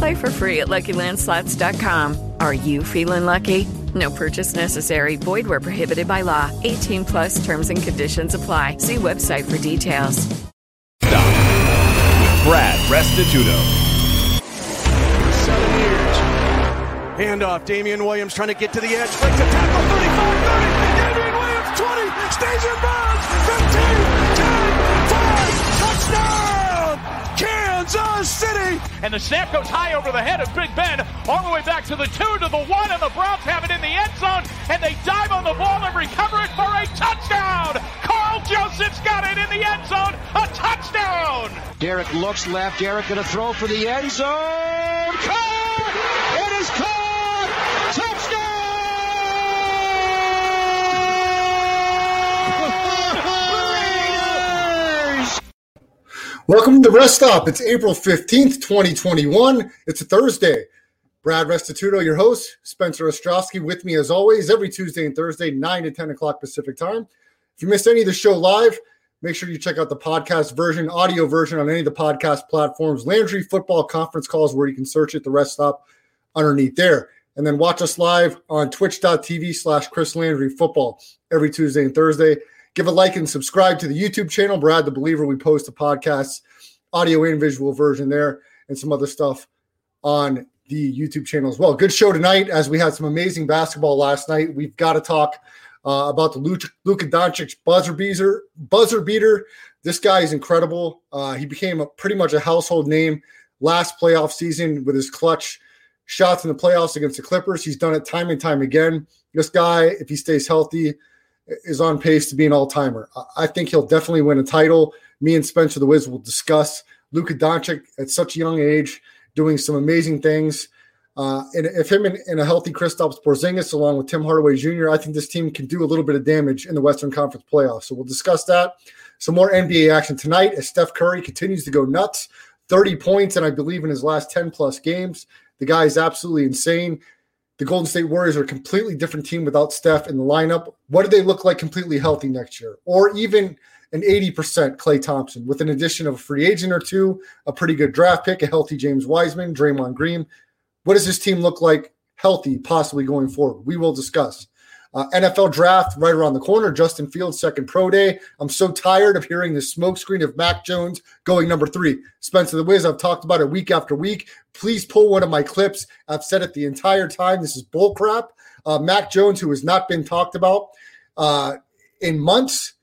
Play for free at LuckyLandSlots.com. Are you feeling lucky? No purchase necessary. Void where prohibited by law. 18 plus terms and conditions apply. See website for details. Brad Restituto. Handoff, Damien Williams trying to get to the edge, breaks a tackle, 35, 30, Damien Williams, 20, stays in Kansas City. And the snap goes high over the head of Big Ben, all the way back to the two, to the one, and the Browns have it in the end zone, and they dive on the ball and recover it for a touchdown. Karl Joseph's got it in the end zone, a touchdown. Derek looks left. Derek going to throw for the end zone. Caught! It is caught! Touchdown! Raiders! Welcome to the Rest Stop. It's April 15th, 2021. It's a Thursday. Brad Restituto, your host, Spencer Ostrowski, with me as always every Tuesday and Thursday, 9 to 10 o'clock Pacific time. If you missed any of the show live, make sure you check out the podcast version, audio version on any of the podcast platforms. Landry Football Conference Calls, where you can search it, the Rest Stop underneath there. And then watch us live on twitch.tv slash Chris Landry Football every Tuesday and Thursday. Give a like and subscribe to the YouTube channel, Brad the Believer. We post the podcasts, audio and visual version there, and some other stuff on the YouTube channel as well. Good show tonight as we had some amazing basketball last night. We've got to talk uh, about the Luka, Luka Doncic buzzer beater. Buzzer beater. This guy is incredible. Uh, he became a, pretty much a household name last playoff season with his clutch shots in the playoffs against the Clippers. He's done it time and time again. This guy, if he stays healthy, is on pace to be an all timer. I think he'll definitely win a title. Me and Spencer the Wiz will discuss Luka Doncic at such a young age doing some amazing things. Uh, and if him and, and a healthy Kristaps Porzingis along with Tim Hardaway Jr., I think this team can do a little bit of damage in the Western Conference playoffs. So we'll discuss that. Some more NBA action tonight as Steph Curry continues to go nuts. 30 points, and I believe in his last 10 plus games. The guy is absolutely insane. The Golden State Warriors are a completely different team without Steph in the lineup. What do they look like completely healthy next year? Or even an 80% Klay Thompson with an addition of a free agent or two, a pretty good draft pick, a healthy James Wiseman, Draymond Green. What does this team look like healthy, possibly going forward? We will discuss. Uh, NFL draft right around the corner. Justin Fields' second pro day. I'm so tired of hearing the smokescreen of Mac Jones going number three. Spencer the Wiz, I've talked about it week after week. Please pull one of my clips. I've said it the entire time. This is bullcrap. Uh, Mac Jones, who has not been talked about uh, in months.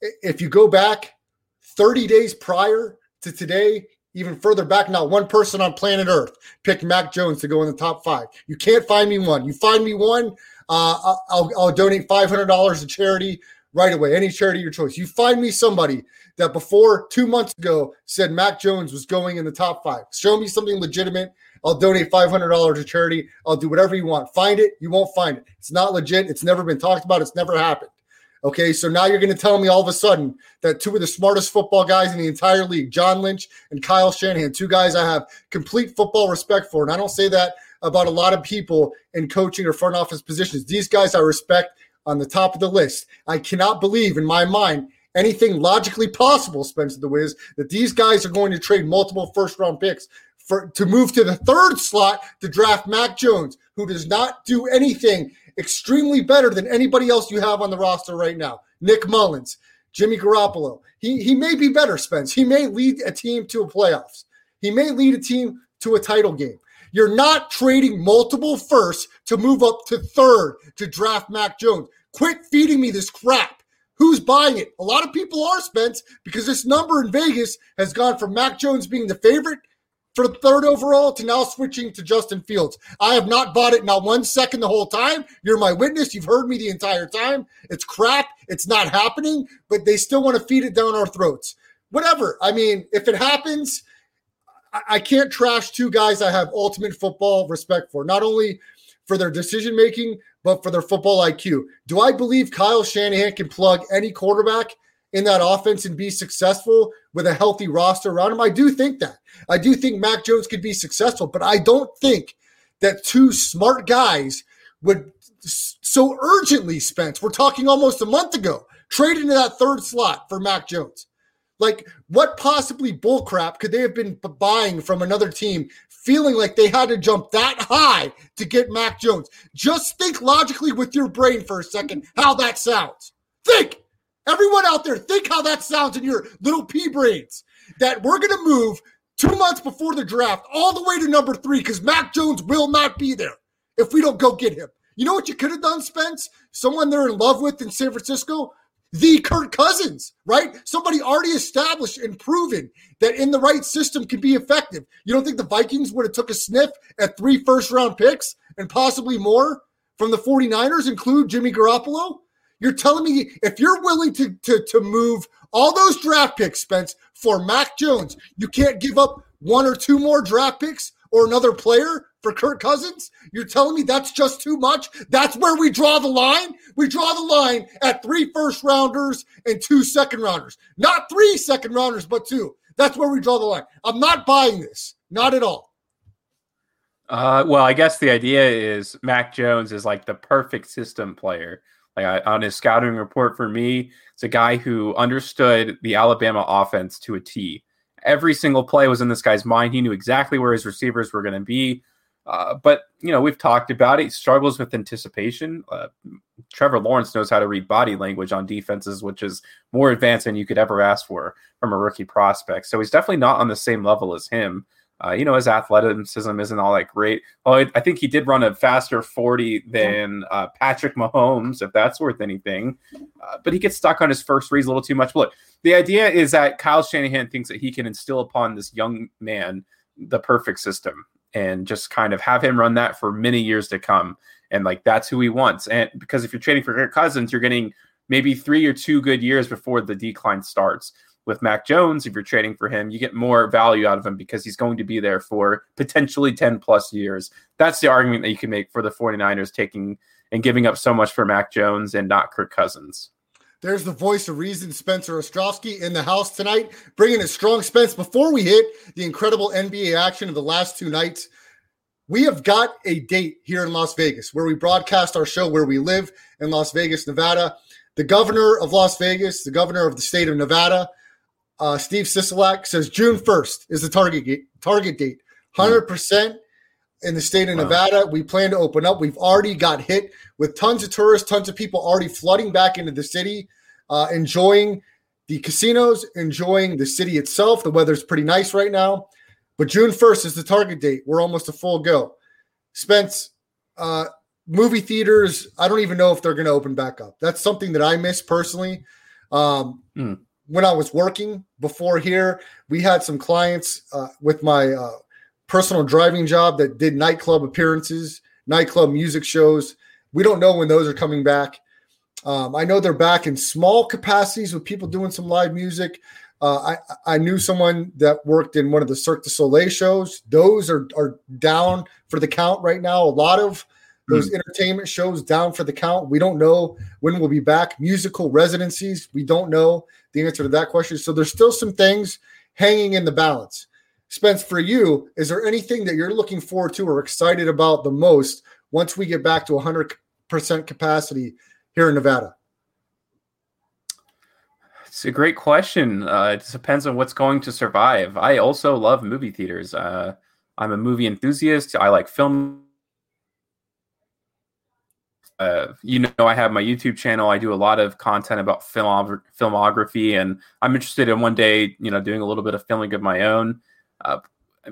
If you go back 30 days prior to today, even further back, not one person on planet Earth picked Mac Jones to go in the top five. You can't find me one. You find me one, uh, I'll, I'll donate $500 to charity right away. Any charity your choice. You find me somebody that before two months ago said Mac Jones was going in the top five. Show me something legitimate. I'll donate $500 to charity. I'll do whatever you want. Find it. You won't find it. It's not legit. It's never been talked about. It's never happened. Okay, so now you're going to tell me all of a sudden that two of the smartest football guys in the entire league, John Lynch and Kyle Shanahan, two guys I have complete football respect for. And I don't say that about a lot of people in coaching or front office positions. These guys I respect on the top of the list. I cannot believe in my mind anything logically possible, Spencer the Wiz, that these guys are going to trade multiple first round picks for to move to the third slot to draft Mac Jones, who does not do anything extremely better than anybody else you have on the roster right now. Nick Mullens, Jimmy Garoppolo. He he may be better, Spence. He may lead a team to a playoffs. He may lead a team to a title game. You're not trading multiple firsts to move up to third to draft Mac Jones. Quit feeding me this crap. Who's buying it? A lot of people are, Spence, because this number in Vegas has gone from Mac Jones being the favorite for third overall to now switching to Justin Fields. I have not bought it not one second the whole time. You're my witness. You've heard me the entire time. It's crap. It's not happening, but they still want to feed it down our throats. Whatever. I mean, if it happens, I can't trash two guys I have ultimate football respect for, not only for their decision making, but for their football IQ. Do I believe Kyle Shanahan can plug any quarterback in that offense and be successful with a healthy roster around him? I do think that. I do think Mac Jones could be successful, but I don't think that two smart guys would so urgently, Spence, we're talking almost a month ago, trade into that third slot for Mac Jones. Like, what possibly bullcrap could they have been buying from another team, feeling like they had to jump that high to get Mac Jones? Just think logically with your brain for a second how that sounds. Think. Everyone out there, think how that sounds in your little pea brains. That we're going to move two months before the draft all the way to number three because Mac Jones will not be there if we don't go get him. You know what you could have done, Spence? Someone they're in love with in San Francisco? The Kirk Cousins, right? Somebody already established and proven that in the right system can be effective. You don't think the Vikings would have took a sniff at three first round picks and possibly more from the 49ers, include Jimmy Garoppolo? You're telling me if you're willing to, to, to move all those draft picks, Spence, for Mac Jones, you can't give up one or two more draft picks or another player for Kirk Cousins? You're telling me that's just too much? That's where we draw the line? We draw the line at three first rounders and two second rounders. Not three second rounders, but two. That's where we draw the line. I'm not buying this. Not at all. Uh, well, I guess the idea is Mac Jones is like the perfect system player. Like I, on his scouting report for me, it's a guy who understood the Alabama offense to a T. Every single play was in this guy's mind. He knew exactly where his receivers were going to be. Uh, but you know, we've talked about it. He struggles with anticipation. Uh, Trevor Lawrence knows how to read body language on defenses, which is more advanced than you could ever ask for from a rookie prospect. So he's definitely not on the same level as him. Uh, you know, his athleticism isn't all that great. Well, I, I think he did run a faster 40 than uh, Patrick Mahomes, if that's worth anything. Uh, but he gets stuck on his first reads a little too much. Look, the idea is that Kyle Shanahan thinks that he can instill upon this young man the perfect system and just kind of have him run that for many years to come. And like that's who he wants. And because if you're trading for Kirk Cousins, you're getting maybe three or two good years before the decline starts. With Mac Jones, if you're trading for him, you get more value out of him because he's going to be there for potentially 10 plus years. That's the argument that you can make for the 49ers taking and giving up so much for Mac Jones and not Kirk Cousins. There's the voice of reason, Spencer Ostrowski, in the house tonight, bringing a strong Spence. Before we hit the incredible NBA action of the last two nights, we have got a date here in Las Vegas where we broadcast our show where we live in Las Vegas, Nevada. The governor of Las Vegas, the governor of the state of Nevada, uh, Steve Sisolak says June 1st is the target target date. 100% in the state of wow. Nevada. We plan to open up. We've already got hit with tons of tourists, tons of people already flooding back into the city, uh, enjoying the casinos, enjoying the city itself. The weather's pretty nice right now. But June 1st is the target date. We're almost a full go. Spence, uh, movie theaters, I don't even know if they're going to open back up. That's something that I miss personally. Um, mm. When I was working before here, we had some clients uh, with my uh, personal driving job that did nightclub appearances, nightclub music shows. We don't know when those are coming back. Um, I know they're back in small capacities with people doing some live music. Uh, I, I knew someone that worked in one of the Cirque du Soleil shows. Those are, are down for the count right now. A lot of those mm. entertainment shows down for the count. We don't know when we'll be back. Musical residencies, we don't know the answer to that question. So there's still some things hanging in the balance. Spence, for you, is there anything that you're looking forward to or excited about the most once we get back to 100% capacity here in Nevada? It's a great question. Uh, it depends on what's going to survive. I also love movie theaters. Uh, I'm a movie enthusiast. I like film. Uh, you know, I have my YouTube channel. I do a lot of content about film filmography, and I'm interested in one day, you know, doing a little bit of filming of my own. Uh,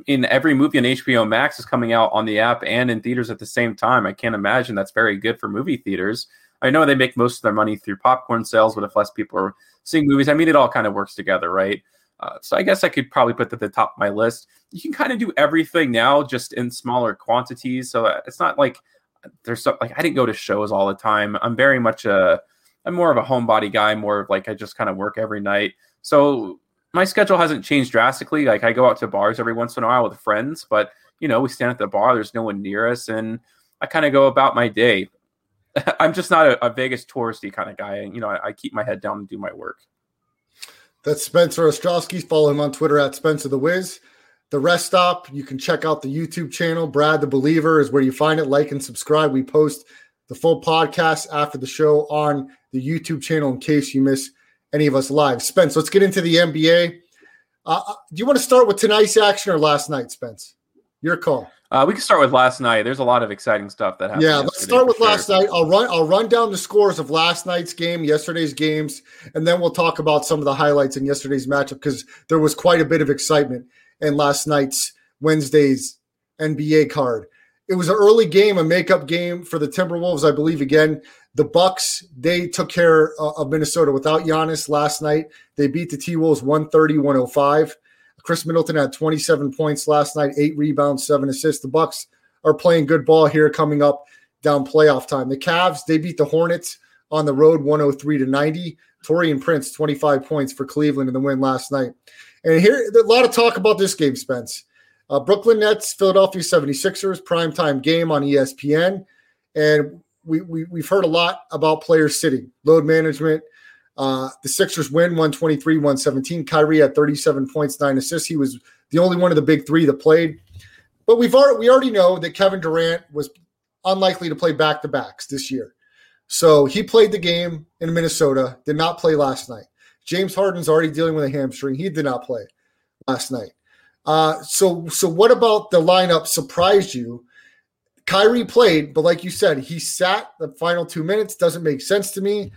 in every movie on HBO Max is coming out on the app and in theaters at the same time. I can't imagine that's very good for movie theaters. I know they make most of their money through popcorn sales, but if less people are seeing movies, I mean, it all kind of works together, right? Uh, so I guess I could probably put that at the top of my list. You can kind of do everything now, just in smaller quantities. So uh, it's not like there's like I didn't go to shows all the time. I'm very much a I'm more of a homebody guy, more of like I just kind of work every night. So my schedule hasn't changed drastically. Like I go out to bars every once in a while with friends, but you know, we stand at the bar, there's no one near us, and I kind of go about my day. I'm just not a, a, Vegas touristy kind of guy. and You know, I, I, keep my head down and do my work. That's Spencer Ostrowski. Follow him on Twitter at Spencer the Wiz. The Rest Stop, you can check out the YouTube channel. Brad the Believer is where you find it. Like and subscribe. We post the full podcast after the show on the YouTube channel in case you miss any of us live. Spence, let's get into the NBA. Uh, uh, do you want to start with tonight's action or last night, Spence? Your call. Uh, we can start with last night. There's a lot of exciting stuff that happened. Yeah, let's start with sure. last night. I'll run. I'll run down the scores of last night's game, yesterday's games, and then we'll talk about some of the highlights in yesterday's matchup because there was quite a bit of excitement in last night's Wednesday's NBA card. It was an early game, a makeup game for the Timberwolves, I believe. Again, the Bucks they took care of Minnesota without Giannis last night. They beat the T Wolves 130-105. Khris Middleton had 27 points last night, eight rebounds, seven assists. The Bucks are playing good ball here coming up down playoff time. The Cavs, they beat the Hornets on the road 103 to 90. Taurean Prince, 25 points for Cleveland in the win last night. And here, a lot of talk about this game, Spence. Uh, Brooklyn Nets, Philadelphia 76ers, primetime game on ESPN. And we, we, we've heard a lot about players sitting, load management, uh, the Sixers win 123 117. Kyrie had 37 points, nine assists. He was the only one of the big three that played. But we've already, we already know that Kevin Durant was unlikely to play back to backs this year. So he played the game in Minnesota, did not play last night. James Harden's already dealing with a hamstring. He did not play last night. Uh, so, so what about the lineup surprised you? Kyrie played, but like you said, he sat the final two minutes. Doesn't make sense to me.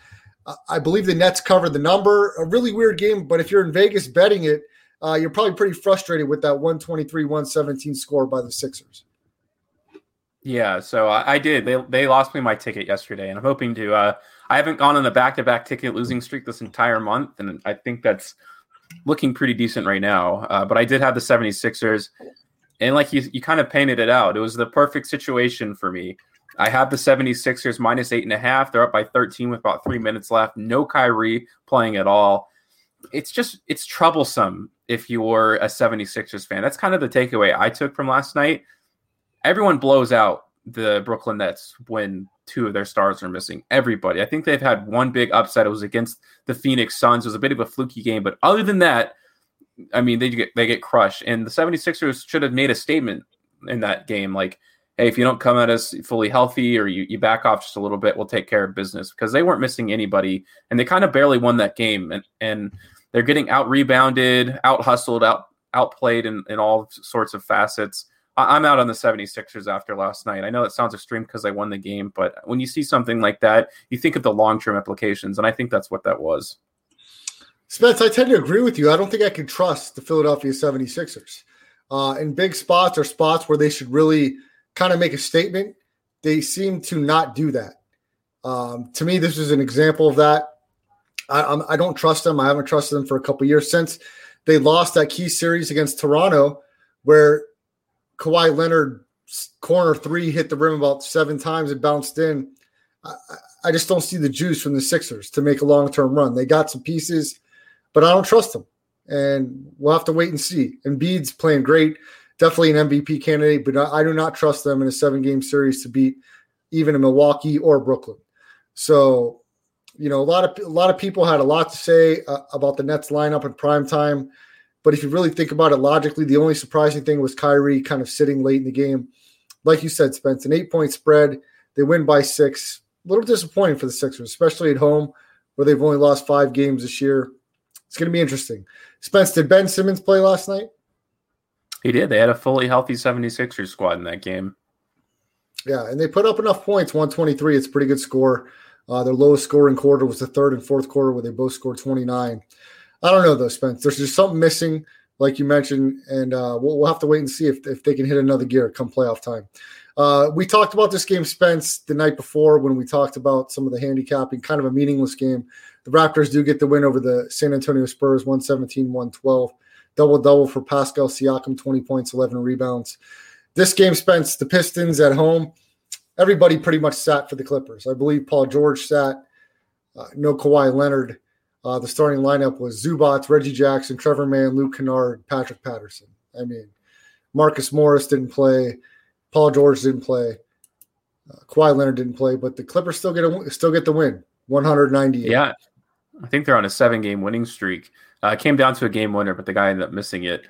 I believe the Nets covered the number. A really weird game, but if you're in Vegas betting it, uh, you're probably pretty frustrated with that 123 117 score by the Sixers. Yeah, so I, I, did. They they lost me my ticket yesterday, and I'm hoping to. Uh, I haven't gone on a back to back ticket losing streak this entire month, and I think that's looking pretty decent right now. Uh, but I did have the 76ers, and like you, you kind of painted it out. It was the perfect situation for me. I have the 76ers minus eight and a half. They're up by 13 with about three minutes left. No Kyrie playing at all. It's just, it's troublesome if you're a 76ers fan. That's kind of the takeaway I took from last night. Everyone blows out the Brooklyn Nets when two of their stars are missing. Everybody. I think they've had one big upset. It was against the Phoenix Suns. It was a bit of a fluky game. But other than that, I mean, they get, they get crushed. And the 76ers should have made a statement in that game. Like, hey, if you don't come at us fully healthy or you, you back off just a little bit, we'll take care of business because they weren't missing anybody and they kind of barely won that game. And, and they're getting out rebounded, out hustled, out outplayed in, in all sorts of facets. I, I'm out on the 76ers after last night. I know that sounds extreme because I won the game, but when you see something like that, you think of the long term implications. And I think that's what that was. Spence, I tend to agree with you. I don't think I can trust the Philadelphia 76ers. Uh, in big spots or spots where they should really – kind of make a statement, they seem to not do that. Um, to me, this is an example of that. I, I'm, I do not trust them. I haven't trusted them for a couple years since they lost that key series against Toronto, where Kawhi Leonard corner three hit the rim about seven times and bounced in. I, I just don't see the juice from the Sixers to make a long term run. They got some pieces, but I don't trust them, and we'll have to wait and see. Embiid's playing great definitely an MVP candidate, but I do not trust them in a seven game series to beat even a Milwaukee or Brooklyn. So, you know, a lot of a lot of people had a lot to say uh, about the Nets lineup in prime time, but if you really think about it logically, the only surprising thing was Kyrie kind of sitting late in the game. Like you said, Spence, an eight point spread. They win by six. A little disappointing for the Sixers, especially at home where they've only lost five games this year. It's going to be interesting. Spence, did Ben Simmons play last night? He did. They had a fully healthy 76ers squad in that game. Yeah, and they put up enough points, 123. It's a pretty good score. Uh, their lowest scoring quarter was the third and fourth quarter where they both scored 29. I don't know though, Spence. There's just something missing like you mentioned, and uh, we'll, we'll have to wait and see if, if they can hit another gear come playoff time. Uh, we talked about this game, Spence, the night before when we talked about some of the handicapping, kind of a meaningless game. The Raptors do get the win over the San Antonio Spurs, 117 112. Double double for Pascal Siakam, 20 points, 11 rebounds. This game, Spence, the Pistons at home, everybody pretty much sat for the Clippers. I believe Paul George sat, uh, no Kawhi Leonard. Uh, the starting lineup was Zubac, Reggie Jackson, Trevor Mann, Luke Kennard, Patrick Patterson. I mean, Marcus Morris didn't play. Paul George didn't play. Uh, Kawhi Leonard didn't play, but the Clippers still get a, still get the win, 198. Yeah, I think they're on a seven game winning streak. Uh, came down to a game winner, but the guy ended up missing it.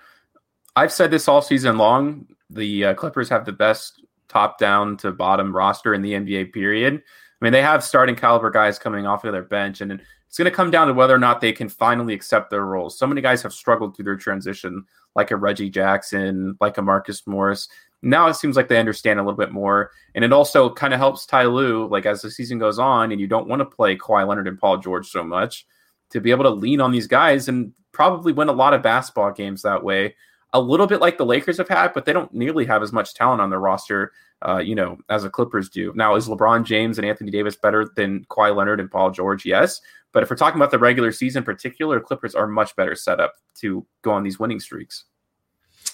I've said this all season long. The uh, Clippers have the best top down to bottom roster in the NBA. Period. I mean, they have starting caliber guys coming off of their bench, and it's going to come down to whether or not they can finally accept their roles. So many guys have struggled through their transition, like a Reggie Jackson, like a Marcus Morris. Now it seems like they understand a little bit more, and it also kind of helps Ty Lue, like as the season goes on, and you don't want to play Kawhi Leonard and Paul George so much, to be able to lean on these guys and probably win a lot of basketball games that way. A little bit like the Lakers have had, but they don't nearly have as much talent on their roster, uh, you know, as the Clippers do. Now, is LeBron James and Anthony Davis better than Kawhi Leonard and Paul George? Yes, but if we're talking about the regular season in particular, Clippers are much better set up to go on these winning streaks.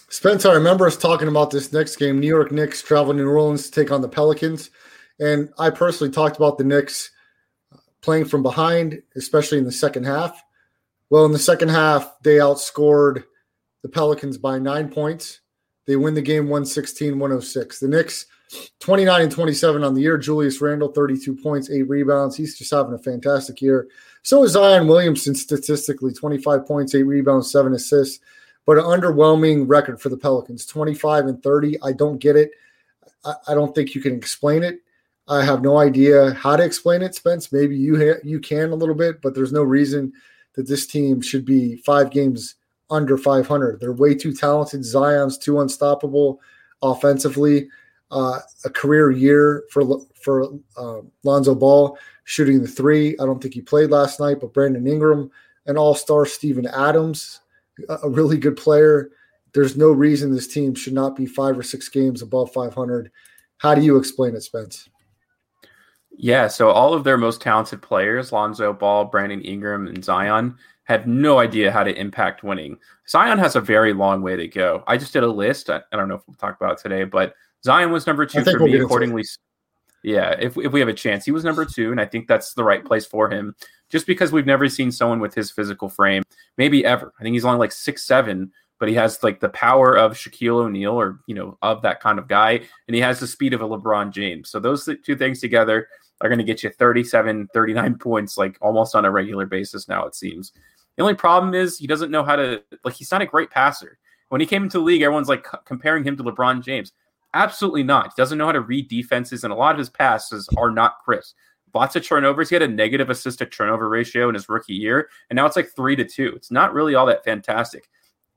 Spencer, I remember us talking about this next game. New York Knicks travel to New Orleans to take on the Pelicans. And I personally talked about the Knicks playing from behind, especially in the second half. Well, in the second half, they outscored the Pelicans by nine points. They win the game 116 106. The Knicks, 29 and 27 on the year. Julius Randle, 32 points, eight rebounds. He's just having a fantastic year. So is Zion Williamson statistically, 25 points, eight rebounds, seven assists but an underwhelming record for the Pelicans 25 and 30. I don't get it. I, I don't think you can explain it. I have no idea how to explain it, Spence. Maybe you ha- you can a little bit, but there's no reason that this team should be five games under 500. They're way too talented. Zion's too unstoppable offensively. Uh, a career year for for uh, Lonzo Ball shooting the three. I don't think he played last night, but Brandon Ingram, an All Star, Steven Adams, a really good player. There's no reason this team should not be five or six games above 500. How do you explain it, Spence? Yeah, so all of their most talented players, Lonzo Ball, Brandon Ingram, and Zion, have no idea how to impact winning. Zion has a very long way to go. I just did a list. I, I don't know if we'll talk about it today, but Zion was number two for we'll me accordingly. Yeah, if, if we have a chance, he was number two, and I think that's the right place for him. Just because we've never seen someone with his physical frame, maybe ever. I think he's only like six seven, but he has like the power of Shaquille O'Neal, or you know, of that kind of guy, and he has the speed of a LeBron James. So those two things together are going to get you 37, 39 points, like almost on a regular basis now. It seems. The only problem is he doesn't know how to like. He's not a great passer. When he came into the league, everyone's like comparing him to LeBron James. Absolutely not. He doesn't know how to read defenses, and a lot of his passes are not crisp. Lots of turnovers. He had a negative assist to turnover ratio in his rookie year, and now it's like three to two. It's not really all that fantastic.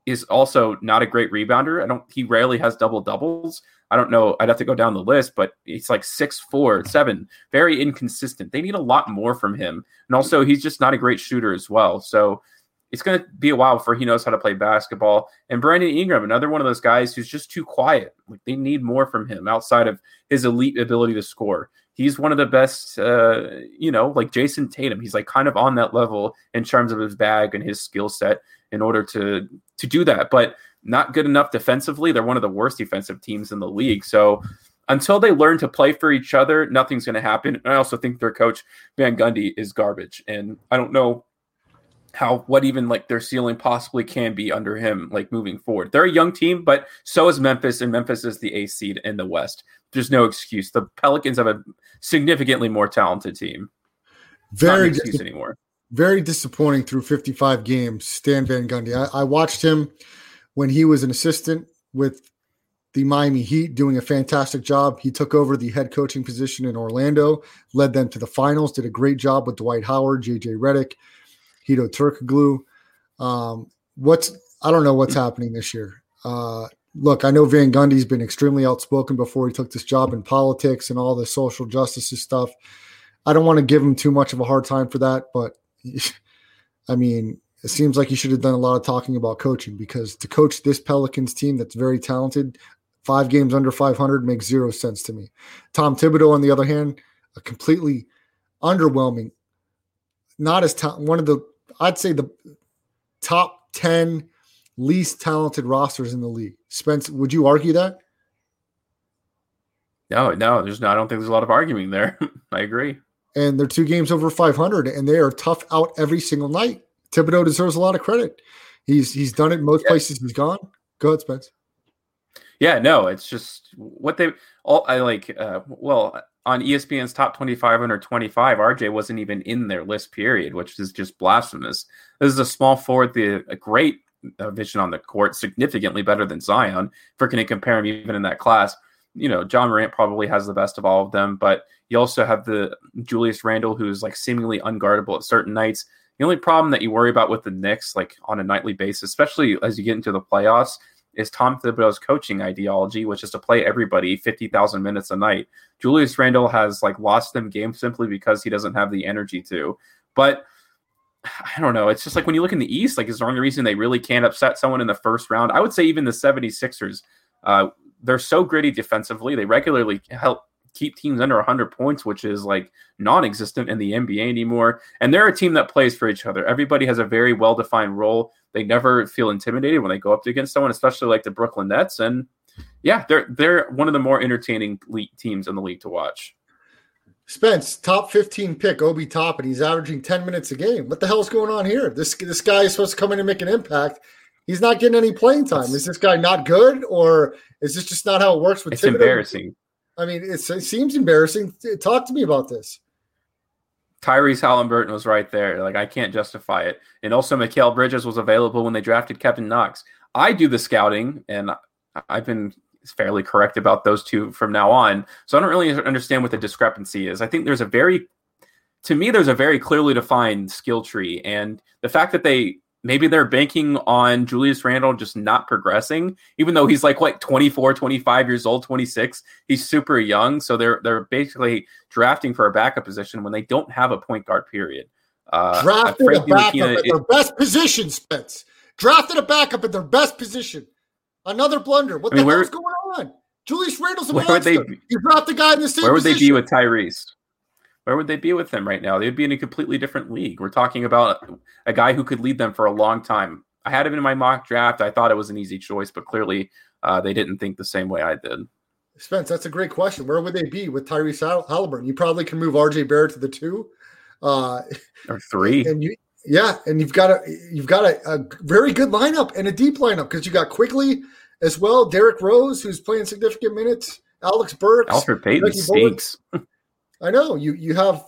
Is also not a great rebounder. I don't. He rarely has double doubles. I don't know. I'd have to go down the list, but it's like six, four, seven. Very inconsistent. They need a lot more from him, and also he's just not a great shooter as well. So it's going to be a while before he knows how to play basketball. And Brandon Ingram, another one of those guys who's just too quiet. Like they need more from him outside of his elite ability to score. He's one of the best, uh, you know, like Jayson Tatum. He's like kind of on that level in terms of his bag and his skill set in order to to do that. But not good enough defensively. They're one of the worst defensive teams in the league. So until they learn to play for each other, nothing's going to happen. And I also think their coach Van Gundy is garbage, and I don't know how what even like their ceiling possibly can be under him like moving forward. They're a young team, but so is Memphis, and Memphis is the A seed in the West. There's no excuse. The Pelicans have a significantly more talented team. Very dis- anymore. Very disappointing through 55 games. Stan Van Gundy. I, I watched him when he was an assistant with the Miami Heat, doing a fantastic job. He took over the head coaching position in Orlando, led them to the finals, did a great job with Dwight Howard, JJ Redick Hedo Turkoglu. Um, what's I don't know what's happening this year. Uh, look, I know Van Gundy's been extremely outspoken before he took this job in politics and all the social justice stuff. I don't want to give him too much of a hard time for that, but I mean, it seems like he should have done a lot of talking about coaching because to coach this Pelicans team that's very talented, five games under 500 makes zero sense to me. Tom Thibodeau, on the other hand, a completely underwhelming, not as ta- one of the, I'd say the top 10 least talented rosters in the league. Spence, would you argue that? No, no, there's no, I don't think there's a lot of arguing there. I agree. And they're two games over 500, and they are tough out every single night. Thibodeau deserves a lot of credit. He's he's done it in most yeah. places he's gone. Go ahead, Spence. Yeah, no, it's just what they all I like. Uh, well, on ESPN's top 25 under 25, RJ wasn't even in their list. Period, which is just blasphemous. This is a small forward, the a great uh, vision on the court, significantly better than Zion. Going to compare him even in that class, you know, Ja Morant probably has the best of all of them, but you also have the Julius Randle, who's like seemingly unguardable at certain nights. The only problem that you worry about with the Knicks, like on a nightly basis, especially as you get into the playoffs, is Tom Thibodeau's coaching ideology, which is to play everybody 50,000 minutes a night. Julius Randle has like lost them games simply because he doesn't have the energy to. But I don't know. It's just like when you look in the East, like is there any reason they really can't upset someone in the first round? I would say even the 76ers, uh, they're so gritty defensively. They regularly help keep teams under 100 points, which is like non-existent in the NBA anymore. And they're a team that plays for each other. Everybody has a very well-defined role. They never feel intimidated when they go up against someone, especially like the Brooklyn Nets. And yeah, they're they're one of the more entertaining teams in the league to watch. Spence, top 15 pick, Obi Toppin. He's averaging 10 minutes a game. What the hell's going on here? This this guy is supposed to come in and make an impact. He's not getting any playing time. Is this guy not good, or is this just not how it works with? It's Thibodeau? embarrassing. I mean, it seems embarrassing. Talk to me about this. Tyrese Halliburton was right there. Like I can't justify it. And also, Mikal Bridges was available when they drafted Kevin Knox. I do the scouting, and I've been fairly correct about those two from now on. So I don't really understand what the discrepancy is. I think there's a very, to me, there's a very clearly defined skill tree, and the fact that they maybe they're banking on Julius Randle just not progressing, even though he's like like 24, 25 years old, 26. He's super young. So they're they're basically drafting for a backup position when they don't have a point guard period. Uh, Drafted a backup at it, their best position, Spence. Drafted a backup at their best position. Another blunder. What I mean, the hell's going on? Julius Randle's a monster. They, you dropped the guy in the same Where would position. they be with Tyrese? Where would they be with him right now? They'd be in a completely different league. We're talking about a guy who could lead them for a long time. I had him in my mock draft. I thought it was an easy choice, but clearly uh, they didn't think the same way I did. Spence, that's a great question. Where would they be with Tyrese Halliburton? You probably can move RJ Barrett to the two, uh, or three, and you, yeah, and you've got a you've got a, a very good lineup and a deep lineup because you got quickly as well, Derrick Rose, who's playing significant minutes, Alec Burks, Elfrid Payton stinks. I know you you have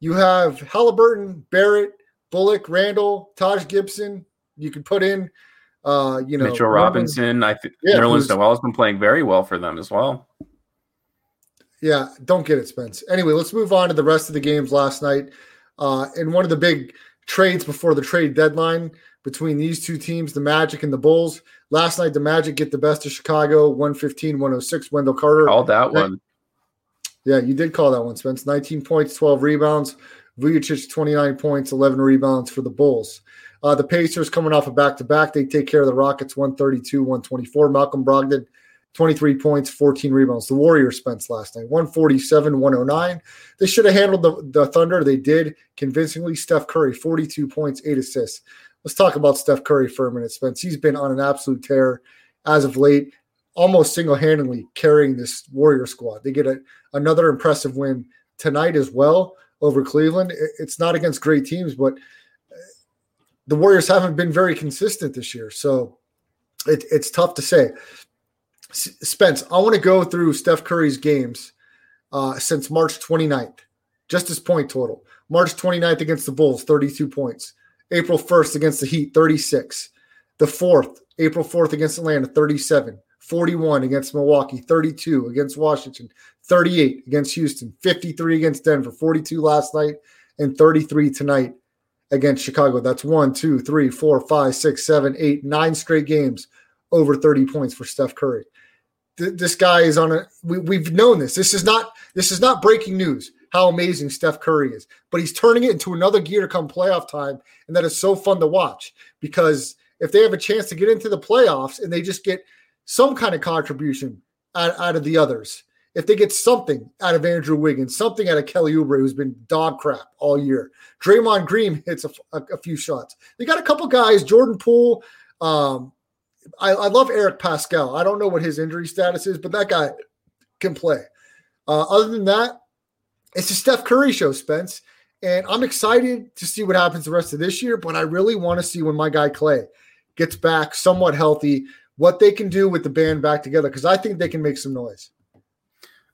you have Halliburton, Barrett, Bullock, Randle, Taj Gibson. You could put in, uh, you know, Mitchell Robinson. I think yeah, Nerlens Noel has been playing very well for them as well. Yeah, don't get it, Spence. Anyway, let's move on to the rest of the games last night. Uh, and one of the big trades before the trade deadline between these two teams, the Magic and the Bulls. Last night, the Magic get the best of Chicago, 115 106. Wendell Carter. Called that one. Yeah, you did call that one, Spence. 19 points, 12 rebounds. Vucevic, 29 points, 11 rebounds for the Bulls. Uh, the Pacers coming off a back to back. They take care of the Rockets 132 124. Malcolm Brogdon, 23 points, 14 rebounds. The Warriors, Spence, last night 147 109. They should have handled the, the Thunder. They did convincingly. Steph Curry, 42 points, eight assists. Let's talk about Steph Curry for a minute, Spence. He's been on an absolute tear as of late almost single handedly carrying this Warrior squad. They get a, another impressive win tonight as well over Cleveland. It's not against great teams, but uh, the Warriors haven't been very consistent this year. So it, it's tough to say. Spence, I want to go through Steph Curry's games uh, since March 29th, just his point total. March 29th against the Bulls, 32 points. April 1st against the Heat, 36. The 4th, April 4th against Atlanta, 37. 41 against Milwaukee, 32 against Washington, 38 against Houston, 53 against Denver, 42 last night, and 33 tonight against Chicago. That's one, two, three, four, five, six, seven, eight, nine straight games over 30 points for Steph Curry. Th- this guy is on a. We, we've known this. This is not. This is not breaking news. how amazing Steph Curry is. But he's turning it into another gear to come playoff time. And that is so fun to watch because if they have a chance to get into the playoffs and they just get some kind of contribution out, out of the others, if they get something out of Andrew Wiggins, something out of Kelly Oubre, who's been dog crap all year, Draymond Green hits a, a, a few shots. They got a couple guys, Jordan Poole. Um, I, I, love Eric Paschall. I don't know what his injury status is, but that guy can play. Uh, other than that, it's a Steph Curry show, Spence. And I'm excited to see what happens the rest of this year, but I really want to see when my guy Klay gets back somewhat healthy, what they can do with the band back together, because I think they can make some noise.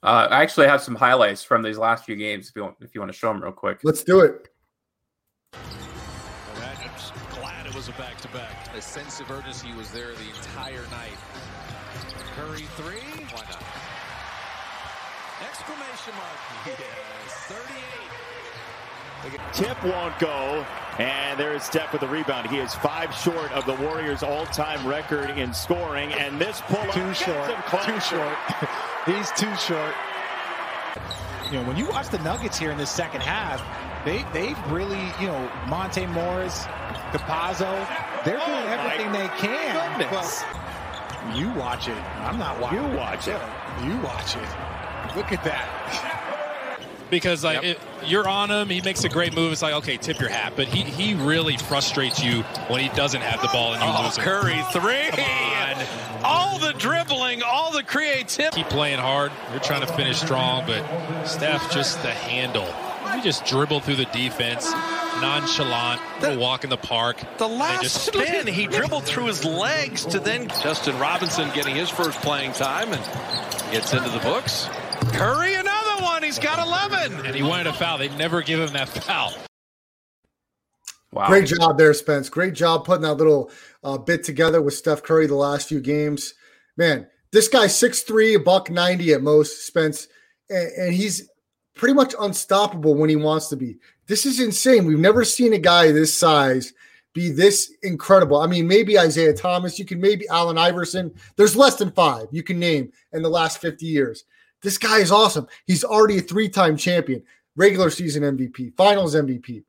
Uh, I actually have some highlights from these last few games if you want, if you want to show them real quick. Let's do it. glad it was a back to back. A sense of urgency was there the entire night. Curry three. Why not? Exclamation mark. Yes. 38. Tip won't go, and there is Steph with the rebound. He is five short of the Warriors' all-time record in scoring, and this pull-up too short, too short. He's too short. You know, when you watch the Nuggets here in the second half, they they've really, you know, Monte Morris, Campazzo, they're doing oh everything they can. Goodness. But you watch it. I'm not watching. You watch it. You watch it. Look at that because like yep. it, you're on him, he makes a great move. It's like okay, tip your hat, but he he really frustrates you when he doesn't have the ball and you oh, lose. Curry three, all the dribbling, all the creativity. Keep playing hard. You're trying to finish strong, but Steph just the handle. He just dribbled through the defense, nonchalant, the, walk in the park. The last spin, he dribbled through his legs to then Justin Robinson getting his first playing time and gets into the books. Curry another one. He's got 11. And he wanted a foul. They never give him that foul. Wow. Great job there, Spence. Great job putting that little uh, bit together with Steph Curry the last few games. Man, this guy's 6'3, a buck 90 at most, Spence, and, and he's pretty much unstoppable when he wants to be. This is insane. We've never seen a guy this size be this incredible. I mean, maybe Isaiah Thomas, you can maybe Allen Iverson. There's less than five you can name in the last 50 years. This guy is awesome. He's already a three time champion, regular season MVP, finals MVP.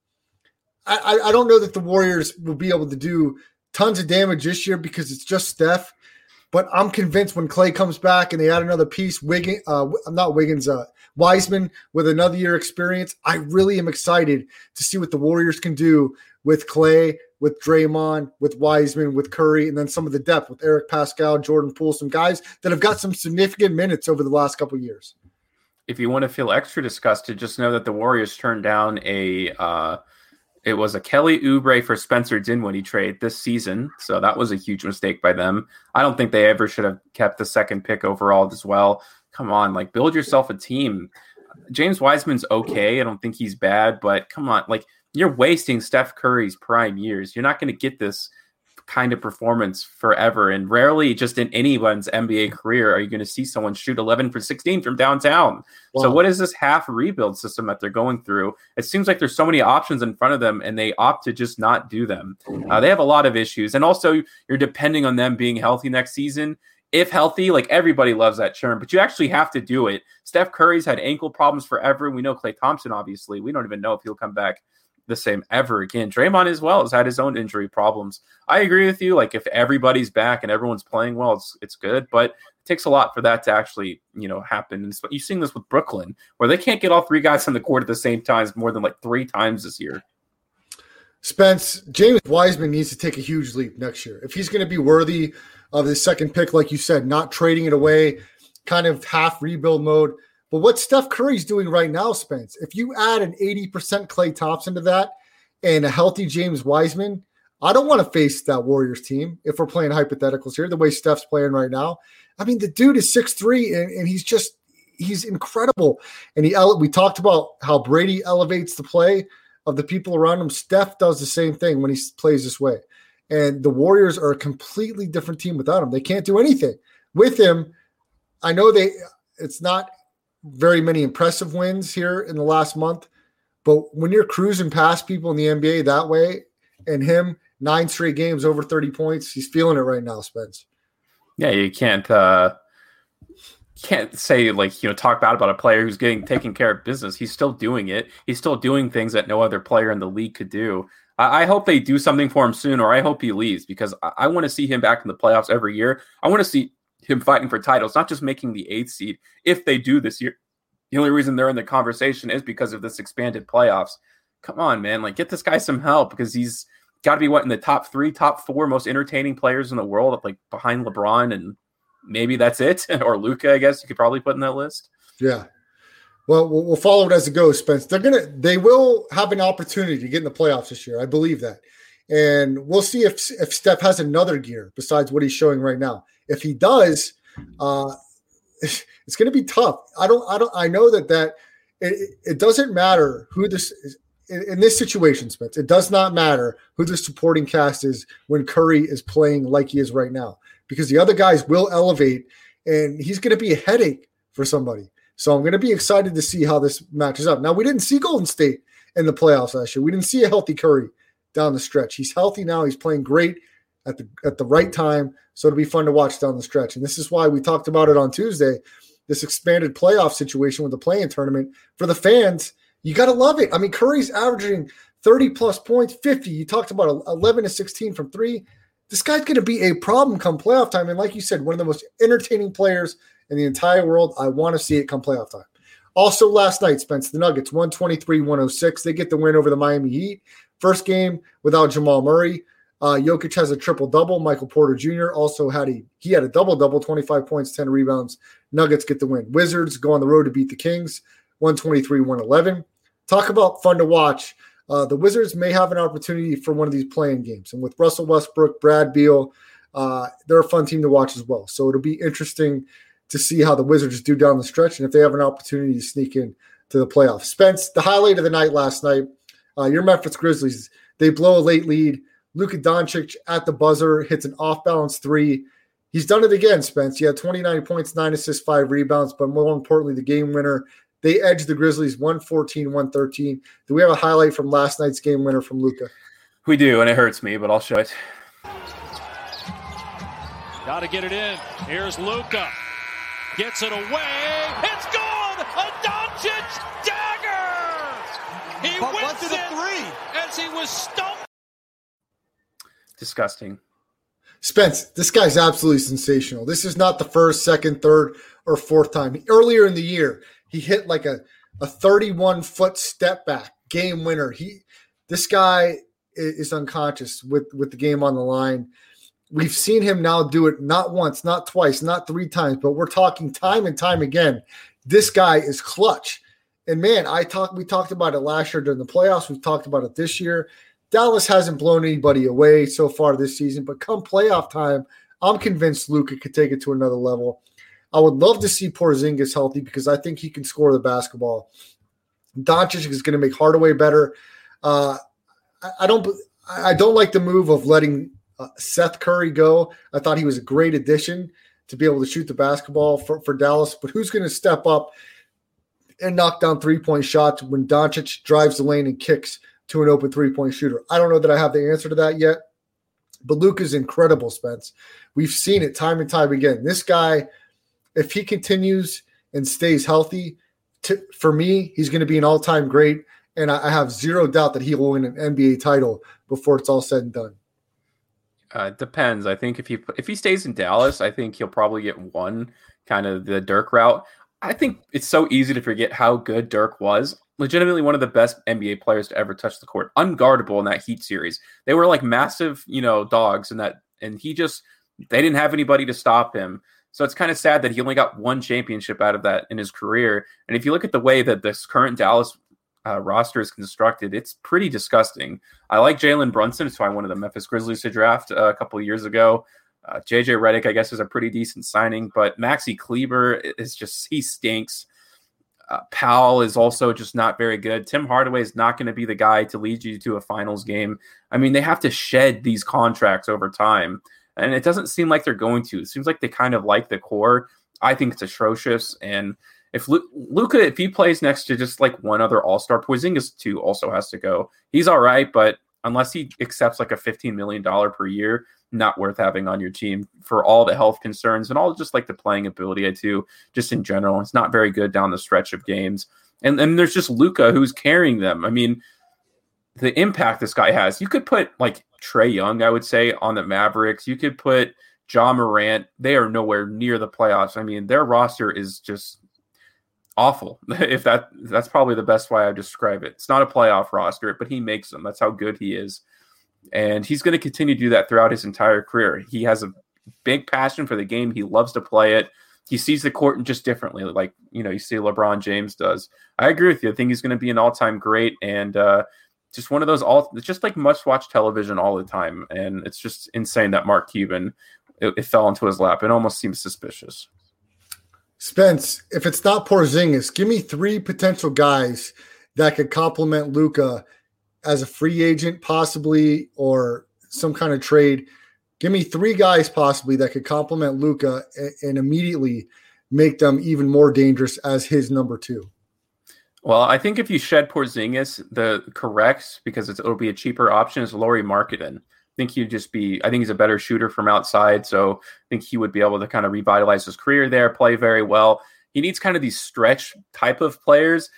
I, I, don't know that the Warriors will be able to do tons of damage this year because it's just Steph. But I'm convinced when Klay comes back and they add another piece, Wiggins, uh, I'm not Wiggins, uh, Wiseman with another year experience, I really am excited to see what the Warriors can do with Klay, with Draymond, with Wiseman, with Curry, and then some of the depth with Eric Paschall, Jordan Poole, some guys that have got some significant minutes over the last couple years. If you want to feel extra disgusted, just know that the Warriors turned down a uh, it was a Kelly Oubre for Spencer Dinwiddie trade this season, so that was a huge mistake by them. I don't think they ever should have kept the second pick overall as well. Come on, like build yourself a team. James Wiseman's okay. I don't think he's bad, but come on, like you're wasting Steph Curry's prime years. You're not going to get this kind of performance forever. And rarely, just in anyone's NBA career, are you going to see someone shoot 11 for 16 from downtown. Wow. So, what is this half rebuild system that they're going through? It seems like there's so many options in front of them, and they opt to just not do them. Uh, they have a lot of issues. And also, you're depending on them being healthy next season if healthy, like everybody loves that term, but you actually have to do it. Steph Curry's had ankle problems forever. And we know Klay Thompson, obviously. We don't even know if he'll come back the same ever again. Draymond as well has had his own injury problems. I agree with you. Like if everybody's back and everyone's playing well, it's it's good, but it takes a lot for that to actually you know happen. And you've seen this with Brooklyn, where they can't get all three guys on the court at the same time more than like three times this year. Spence James Wiseman needs to take a huge leap next year if he's going to be worthy of the second pick, like you said, not trading it away, kind of half rebuild mode. But what Steph Curry's doing right now, Spence, if you add an 80% Klay Thompson to that and a healthy James Wiseman, I don't want to face that Warriors team if we're playing hypotheticals here, the way Steph's playing right now. I mean, the dude is 6'3 and, and he's just he's incredible. And he we talked about how Brady elevates the play of the people around him. Steph does the same thing when he plays this way. And the Warriors are a completely different team without him. They can't do anything. With him, I know they it's not very many impressive wins here in the last month. But when you're cruising past people in the NBA that way, and him nine straight games over 30 points, he's feeling it right now, Spence. Yeah, you can't uh can't say like you know talk bad about a player who's getting taking care of business. He's still doing it. He's still doing things that no other player in the league could do. I, I hope they do something for him soon, or I hope he leaves because I, I want to see him back in the playoffs every year. I want to see him fighting for titles, not just making the eighth seed. If they do this year, the only reason they're in the conversation is because of this expanded playoffs. Come on, man! Like get this guy some help because he's got to be what in the top three, top four most entertaining players in the world, like behind LeBron and maybe that's it, or Luka, I guess you could probably put in that list. Yeah. Well, we'll follow it as it goes, Spence. They're gonna, they will have an opportunity to get in the playoffs this year. I believe that, and we'll see if if Steph has another gear besides what he's showing right now. If he does, uh, it's going to be tough. I don't, I don't, I know that that it, it doesn't matter who this is in, this situation, Spence. It does not matter who the supporting cast is when Curry is playing like he is right now because the other guys will elevate and he's going to be a headache for somebody. So I'm going to be excited to see how this matches up. Now, we didn't see Golden State in the playoffs last year. We didn't see a healthy Curry down the stretch. He's healthy now. He's play-in great at the at the right time. So it'll be fun to watch down the stretch. And this is why we talked about it on Tuesday. This expanded playoff situation with the playing tournament for the fans, you got to love it. I mean, Curry's averaging 30 plus points, 50. You talked about 11 to 16 from three this guy's going to be a problem come playoff time. And like you said, one of the most entertaining players in the entire world. I want to see it come playoff time. Also, last night, Spence, the Nuggets 123 106. They get the win over the Miami Heat. First game without Jamal Murray. Uh, Jokic has a triple double. Michael Porter Jr. also had a he had a double double, 25 points, 10 rebounds. Nuggets get the win. Wizards go on the road to beat the Kings, 123 111. Talk about fun to watch. Uh, the Wizards may have an opportunity for one of these play-in games. And with Russell Westbrook, Brad Beal, uh, they're a fun team to watch as well. So it'll be interesting to see how the Wizards do down the stretch and if they have an opportunity to sneak in to the playoffs. Spence, the highlight of the night last night, uh, your Memphis Grizzlies, they blow a late lead. Luka Doncic at the buzzer hits an off balance three. He's done it again, Spence. He had 29 points, nine assists, five rebounds, but more importantly, the game winner they edged the Grizzlies 114 113. Do we have a highlight from last night's game winner from Luka? We do, and it hurts me, but I'll show it. Got to get it in. Here's Luka. Gets it away. It's gone. A Doncic dagger. He but wins it three as he was stumped. Disgusting. Spence, this guy's absolutely sensational. This is not the first, second, third, or fourth time. Earlier in the year, he hit like a, a 31 foot step back game winner. He this guy is unconscious with with the game on the line. We've seen him now do it not once, not twice, not three times, but we're talking time and time again. This guy is clutch. And man, I talked we talked about it last year during the playoffs. We've talked about it this year. Dallas hasn't blown anybody away so far this season, but come playoff time, I'm convinced Luka could take it to another level. I would love to see Porzingis healthy because I think he can score the basketball. Doncic is going to make Hardaway better. Uh, I, I, don't. I don't like the move of letting uh, Seth Curry go. I thought he was a great addition to be able to shoot the basketball for, for Dallas. But who's going to step up and knock down three point shots when Doncic drives the lane and kicks to an open three point shooter? I don't know that I have the answer to that yet. But Luke is incredible, Spence. We've seen it time and time again. This guy if he continues and stays healthy, to, for me, he's going to be an all time great. And I, I, have zero doubt that he will win an NBA title before it's all said and done. Uh, depends. I think if he if he stays in Dallas, I think he'll probably get one kind of the Dirk route. I think it's so easy to forget how good Dirk was. Legitimately one of the best NBA players to ever touch the court, unguardable in that Heat series. They were like massive, you know, dogs, and that, and he just they didn't have anybody to stop him. So it's kind of sad that he only got one championship out of that in his career. And if you look at the way that this current Dallas uh, roster is constructed, it's pretty disgusting. I like Jalen Brunson. It's why I wanted the Memphis Grizzlies to draft uh, a couple years ago. Uh, JJ Redick, I guess, is a pretty decent signing, but Maxi Kleber is just, he stinks. Uh, Powell is also just not very good. Tim Hardaway is not going to be the guy to lead you to a finals game. I mean, they have to shed these contracts over time and it doesn't seem like they're going to. It seems like they kind of like the core. I think it's atrocious. And if Luka, if he plays next to just like one other All Star, Porzingis too also has to go. He's all right, but unless he accepts like a fifteen million dollar per year, not worth having on your team for all the health concerns and all just like the playing ability too, just in general. It's not very good down the stretch of games. And then there's just Luka who's carrying them. I mean, the impact this guy has. You could put like Trae Young, I would say, on the Mavericks. You could put Ja Morant. They are nowhere near the playoffs. I mean, their roster is just awful. if that that's probably the best way I describe it. It's not a playoff roster, but he makes them. That's how good he is. And he's going to continue to do that throughout his entire career. He has a big passion for the game. He loves to play it. He sees the court just differently, like you know, you see LeBron James does. I agree with you. I think he's going to be an all-time great, and uh, just one of those all. It's just like must-watch television all the time, and it's just insane that Mark Cuban it, it fell into his lap. It almost seems suspicious. Spence, if it's not Porzingis, give me three potential guys that could complement Luka as a free agent, possibly, or some kind of trade. Give me three guys possibly that could complement Luka and, immediately make them even more dangerous as his number two. Well, I think if you shed Porzingis, the correct because it'll be a cheaper option is Lauri Markkanen. I think he'd just be. I think he's a better shooter from outside, so I think he would be able to kind of revitalize his career there, play very well. He needs kind of these stretch type of players.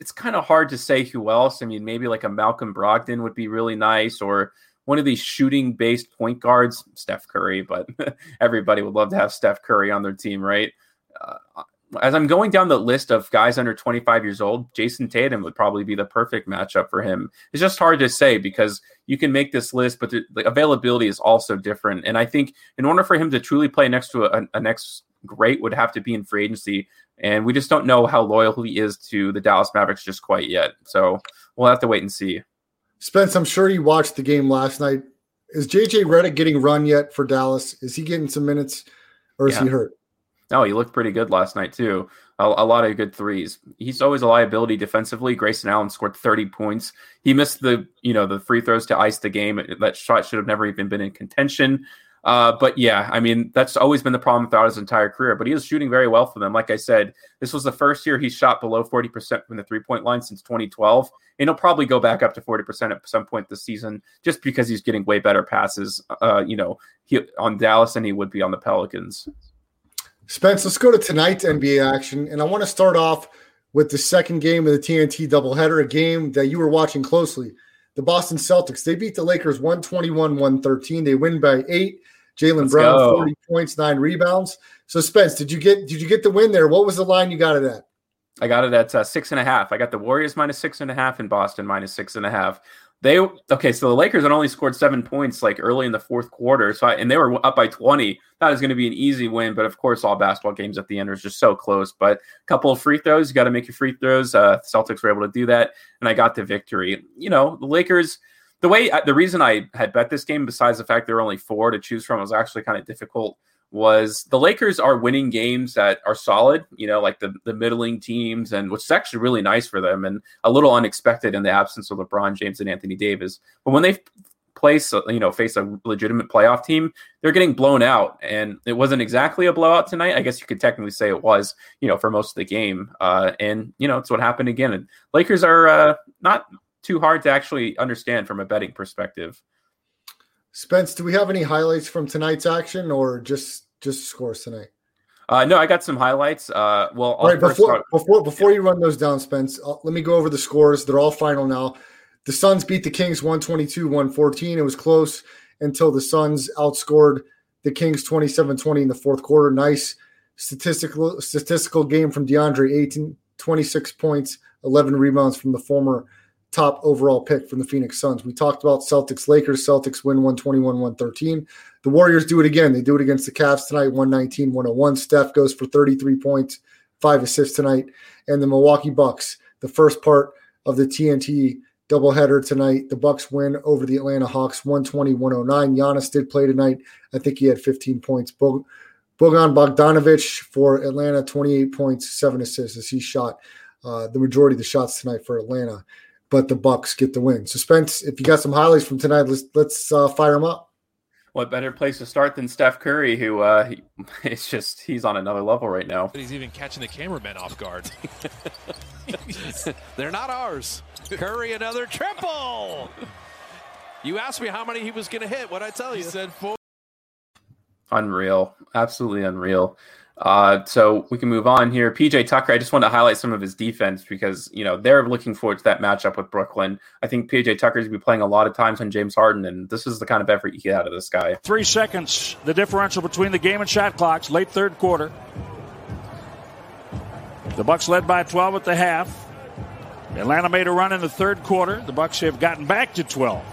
It's kind of hard to say who else. I mean, maybe like a Malcolm Brogdon would be really nice, or one of these shooting based point guards, Steph Curry, but everybody would love to have Steph Curry on their team, right? Uh, as I'm going down the list of guys under 25 years old, Jayson Tatum would probably be the perfect matchup for him. It's just hard to say because you can make this list, but the, the availability is also different. And I think in order for him to truly play next to a, a next great would have to be in free agency. And we just don't know how loyal he is to the Dallas Mavericks just quite yet. So we'll have to wait and see. Spence, I'm sure you watched the game last night. Is JJ Redick getting run yet for Dallas? Is he getting some minutes or is yeah. he hurt? No, he looked pretty good last night too. A, a, lot of good threes. He's always a liability defensively. Grayson Allen scored 30 points. He missed the you know the free throws to ice the game. That shot should have never even been in contention. Uh, but yeah, I mean, that's always been the problem throughout his entire career. But he was shooting very well for them. Like I said, this was the first year he shot below 40% from the three point line since 2012. And he'll probably go back up to 40% at some point this season just because he's getting way better passes, uh, you know, he, on Dallas than he would be on the Pelicans. Spence, let's go to tonight's NBA action. And I want to start off with the second game of the TNT doubleheader, a game that you were watching closely. The Boston Celtics, they beat the Lakers 121 113. They win by eight. Jaylen Brown, go. 40 points, nine rebounds. So Spence, did you get did you get the win there? What was the line you got it at? I got it at uh, six and a half. I got the Warriors minus six and a half and Boston minus six and a half. They okay, so the Lakers had only scored seven points like early in the fourth quarter, so I, and they were up by twenty. That was going to be an easy win, but of course, all basketball games at the end are just so close. But a couple of free throws, you got to make your free throws. Uh, Celtics were able to do that, and I got the victory. You know, the Lakers the way the reason I had bet this game, besides the fact there were only four to choose from, was actually kind of difficult. Was the Lakers are winning games that are solid, you know, like the the middling teams, and which is actually really nice for them, and a little unexpected in the absence of LeBron James and Anthony Davis. But when they place, you know, face a legitimate playoff team, they're getting blown out, and it wasn't exactly a blowout tonight. I guess you could technically say it was, you know, for most of the game. Uh, and you know, it's what happened again. And Lakers are uh, not too hard to actually understand from a betting perspective. Spence, do we have any highlights from tonight's action or just just scores tonight? Uh, no, I got some highlights. Uh, well, all right, before start, before before yeah. you run those down, Spence, uh, let me go over the scores. They're all final now. The Suns beat the Kings 122-114. It was close until the Suns outscored the Kings 27-20 in the fourth quarter. Nice statistical statistical game from DeAndre Ayton, 26 points, 11 rebounds from the former top overall pick from the Phoenix Suns. We talked about Celtics Lakers. Celtics win 121 113. The Warriors do it again. They do it against the Cavs tonight 119 101. Steph goes for 33 points, five assists tonight. And the Milwaukee Bucks, the first part of the TNT doubleheader tonight. The Bucks win over the Atlanta Hawks 120 109. Giannis did play tonight. I think he had 15 points. Bogan Bogdanovich for Atlanta, 28 points, seven assists as he shot uh, the majority of the shots tonight for Atlanta but the Bucks get the win. Suspense. If you got some highlights from tonight, let's let's uh, fire them up. What better place to start than Steph Curry, who uh, he, it's just he's on another level right now. He's even catching the cameramen off guard. They're not ours. Curry another triple. You asked me how many he was going to hit. What I tell you? He said four. Unreal, absolutely unreal. Uh, so we can move on here. PJ Tucker, I just want to highlight some of his defense because you know they're looking forward to that matchup with Brooklyn. I think PJ Tucker's going to be playing a lot of times on James Harden, and this is the kind of effort you get out of this guy. Three seconds, the differential between the game and shot clocks, late third quarter. The Bucks led by 12 at the half. Atlanta made a run in the third quarter. The Bucks have gotten back to 12.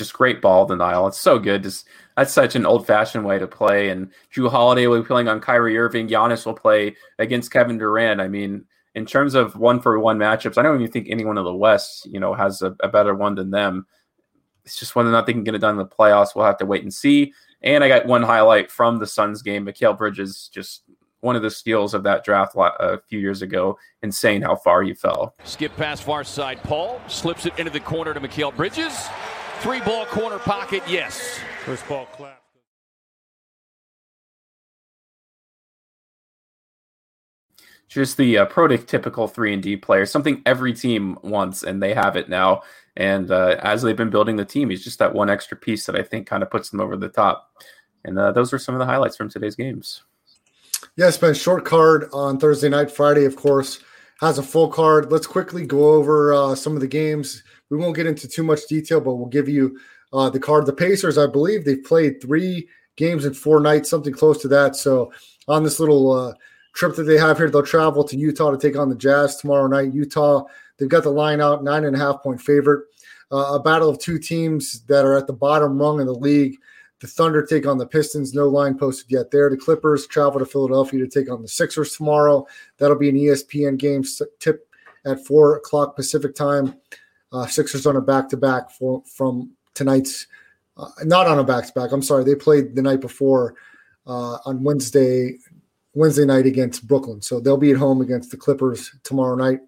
Just great ball denial. It's so good. Just that's such an old fashioned way to play. And Jrue Holiday will be playing on Kyrie Irving. Giannis will play against Kevin Durant. I mean, in terms of one for one matchups, I don't even think anyone in the West, you know, has a, a better one than them. It's just whether or not they can get it done in the playoffs. We'll have to wait and see. And I got one highlight from the Suns game. Mikal Bridges, just one of the steals of that draft a few years ago. Insane how far he fell. Skip past far side. Paul slips it into the corner to Mikal Bridges. Three ball corner pocket, yes. First ball clap. Just the uh, prototypical three and D player, something every team wants, and they have it now. And uh, as they've been building the team, he's just that one extra piece that I think kind of puts them over the top. And uh, those are some of the highlights from today's games. Yes, Ben. Short card on Thursday night. Friday, of course, has a full card. Let's quickly go over uh, some of the games. We won't get into too much detail, but we'll give you uh, the card. The Pacers, I believe, they've played three games in four nights, something close to that. So on this little uh, trip that they have here, they'll travel to Utah to take on the Jazz tomorrow night. Utah, they've got the line out, nine and a half point favorite. Uh, a battle of two teams that are at the bottom rung of the league. The Thunder take on the Pistons. No line posted yet there. The Clippers travel to Philadelphia to take on the Sixers tomorrow. That'll be an ESPN game tip at four o'clock Pacific time. Uh, Sixers on a back to back from tonight's, uh, not on a back to back. I'm sorry, they played the night before uh, on Wednesday, Wednesday night against Brooklyn. So they'll be at home against the Clippers tomorrow night.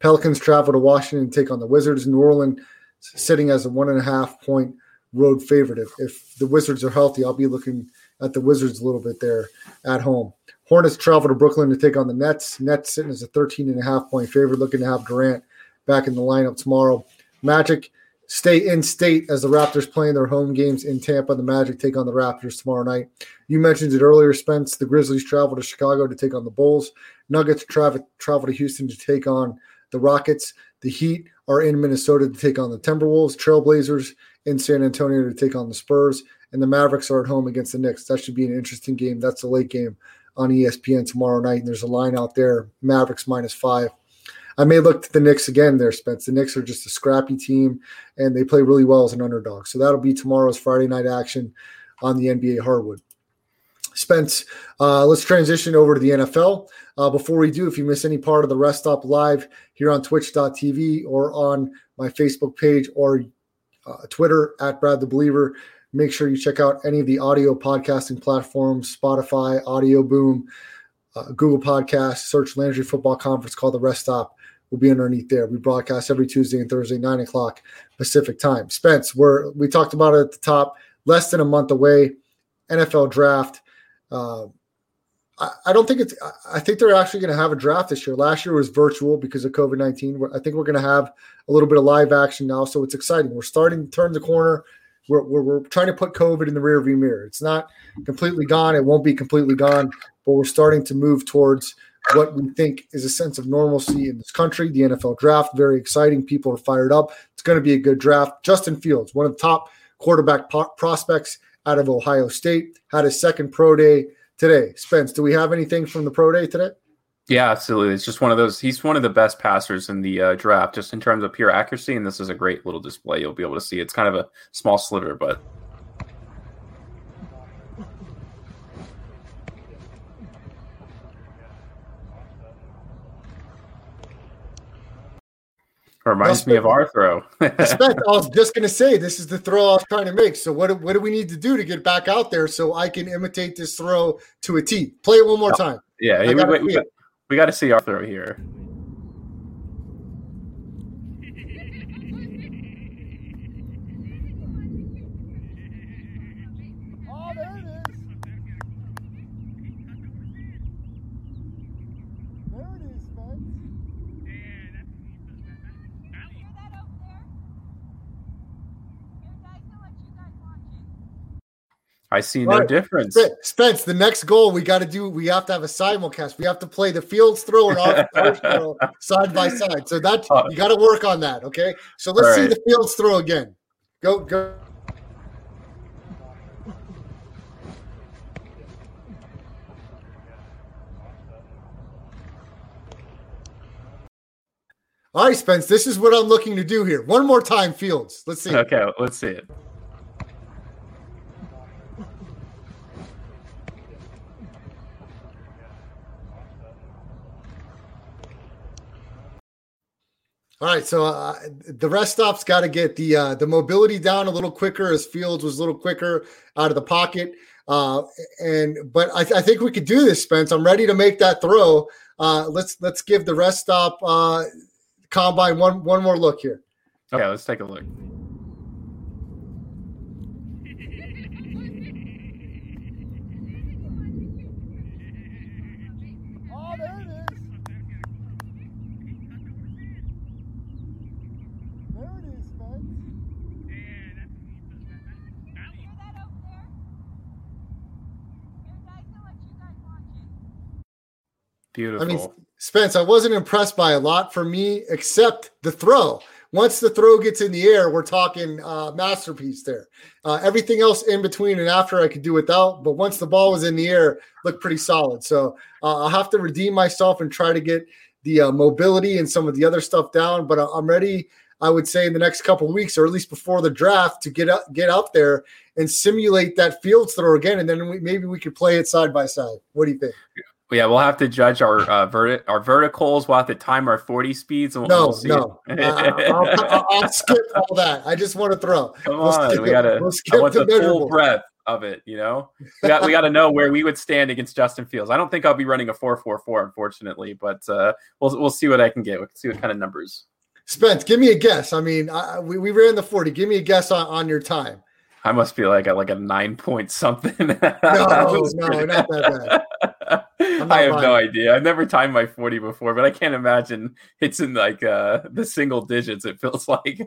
Pelicans travel to Washington and take on the Wizards. New Orleans sitting as a one and a half point road favorite. If, if the Wizards are healthy, I'll be looking at the Wizards a little bit there at home. Hornets travel to Brooklyn to take on the Nets. Nets sitting as a 13 and a half point favorite, looking to have Durant back in the lineup tomorrow. Magic stay in state as the Raptors playing their home games in Tampa. The Magic take on the Raptors tomorrow night. You mentioned it earlier, Spence. The Grizzlies travel to Chicago to take on the Bulls. Nuggets travel travel to Houston to take on the Rockets. The Heat are in Minnesota to take on the Timberwolves. Trailblazers in San Antonio to take on the Spurs. And the Mavericks are at home against the Knicks. That should be an interesting game. That's a late game on ESPN tomorrow night. And there's a line out there Mavericks minus five. I may look to the Knicks again there, Spence. The Knicks are just a scrappy team and they play really well as an underdog. So that'll be tomorrow's Friday night action on the NBA hardwood. Spence, uh, let's transition over to the NFL. Uh, before we do, if you miss any part of the Rest Stop Live here on twitch.tv or on my Facebook page or uh, Twitter at Brad the Believer, make sure you check out any of the audio podcasting platforms Spotify, Audioboom, uh, Google Podcasts, search Landry Football Conference called the Rest Stop will be underneath there. We broadcast every Tuesday and Thursday, nine o'clock Pacific time. Spence, we're we talked about it at the top, less than a month away, NFL draft. Uh, I, don't think it's. I think they're actually going to have a draft this year. Last year was virtual because of COVID nineteen. I think we're going to have a little bit of live action now, so it's exciting. We're starting to turn the corner. We're, we're, we're trying to put COVID in the rearview mirror. It's not completely gone. It won't be completely gone, but we're starting to move towards what we think is a sense of normalcy in this country. The NFL draft, very exciting. People are fired up. It's going to be a good draft. Justin Fields, one of the top quarterback po- prospects out of Ohio State, had his second pro day today. Spence, do we have anything from the pro day today? Yeah, absolutely. It's just one of those. He's one of the best passers in the uh, draft, just in terms of pure accuracy. And this is a great little display. You'll be able to see. It's kind of a small sliver, but Reminds me of our throw. I was just going to say this is the throw I was trying to make. So what what do we need to do to get back out there so I can imitate this throw to a T? Play it one more time. Yeah, we, we, we, we got to see our throw here. I see no right. difference. Spence, the next goal we got to do, we have to have a simulcast. We have to play the Fields throw and off throw side by side. So that uh, you got to work on that. Okay. So let's see right. the Fields throw again. Go, go. All right, Spence, this is what I'm looking to do here. One more time, Fields. Let's see. Okay, let's see it. All right, so uh, the rest stop's got to get the uh, the mobility down a little quicker as Fields was a little quicker out of the pocket. Uh, and but I, I, think we could do this, Spence. I'm ready to make that throw. Uh, let's let's give the rest stop uh, combine one one more look here. Okay, let's take a look. Beautiful. I mean, Spence, I wasn't impressed by a lot for me, except the throw. Once the throw gets in the air, we're talking uh, masterpiece there. Uh, everything else in between and after I could do without, but once the ball was in the air, looked pretty solid. So uh, I'll have to redeem myself and try to get the uh, mobility and some of the other stuff down. But I'm ready. I would say in the next couple weeks, or at least before the draft, to get up, get out there and simulate that field throw again, and then we, maybe we could play it side by side. What do you think? Yeah, we'll have to judge our uh, verti- our verticals. We'll have to time our forty speeds. And we'll, no, we'll no, uh, I'll, I'll, skip all that. I just want to throw. Come we'll on, we gotta. We'll I want the, the full breadth of it. You know, we got we got to know where we would stand against Justin Fields. I don't think I'll be running a four four four, unfortunately, but uh, we'll we'll see what I can get. We'll see what kind of numbers. Spence, give me a guess. I mean, I, we, we ran the forty. Give me a guess on, on your time. I must be like at like a nine point something. no, no, not that bad. I have no idea. I've never timed my 40 before, but I can't imagine it's in like uh the single digits, it feels like.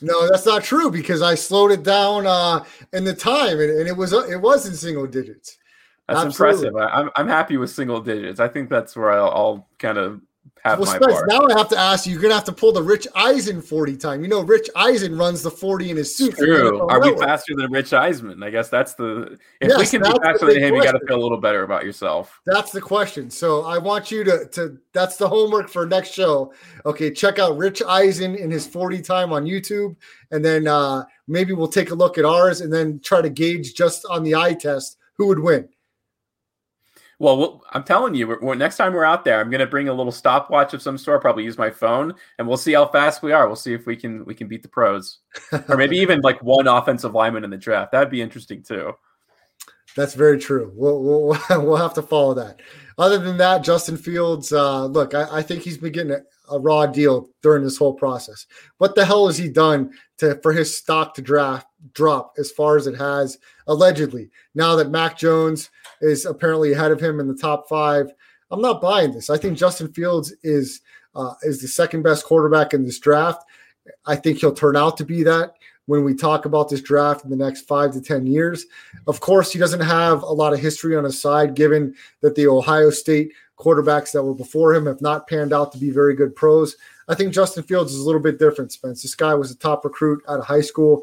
no, that's not true because I slowed it down uh in the time and, and it was uh, it was in single digits. That's Absolutely. impressive. I, am I'm, I'm happy with single digits. I think that's where I'll, I'll kind of well, Spence, Now I have to ask you, you're gonna have to pull the Rich Eisen 40 time. You know, Rich Eisen runs the 40 in his suit. True. Are we faster than Rich Eisen? I guess that's the if yes, we can be faster than him, question. you gotta feel a little better about yourself. That's the question. So I want you to to that's the homework for next show. Okay, check out Rich Eisen in his 40 time on YouTube, and then uh maybe we'll take a look at ours and then try to gauge just on the eye test who would win. Well, I'm telling you, we're, we're, next time we're out there, I'm going to bring a little stopwatch of some sort. Probably use my phone, and we'll see how fast we are. We'll see if we can we can beat the pros, or maybe even like one offensive lineman in the draft. That'd be interesting too. That's very true. We'll we'll, we'll have to follow that. Other than that, Justin Fields, uh, look, I, I, think he's been getting a, a, raw deal during this whole process. What the hell has he done to for his stock to draft drop as far as it has allegedly? Now that Mac Jones is apparently ahead of him in the top five. I'm not buying this. I think Justin Fields is uh, is the second best quarterback in this draft. I think he'll turn out to be that when we talk about this draft in the next five to 10 years. Of course, he doesn't have a lot of history on his side, given that the Ohio State quarterbacks that were before him have not panned out to be very good pros. I think Justin Fields is a little bit different, Spence. This guy was a top recruit out of high school.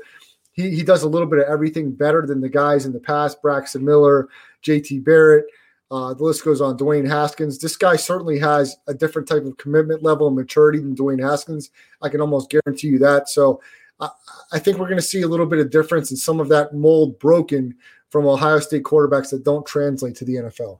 He, he does a little bit of everything better than the guys in the past, Braxton Miller, JT Barrett. Uh, the list goes on. Dwayne Haskins. This guy certainly has a different type of commitment level and maturity than Dwayne Haskins. I can almost guarantee you that. So I, think we're going to see a little bit of difference in some of that mold broken from Ohio State quarterbacks that don't translate to the NFL.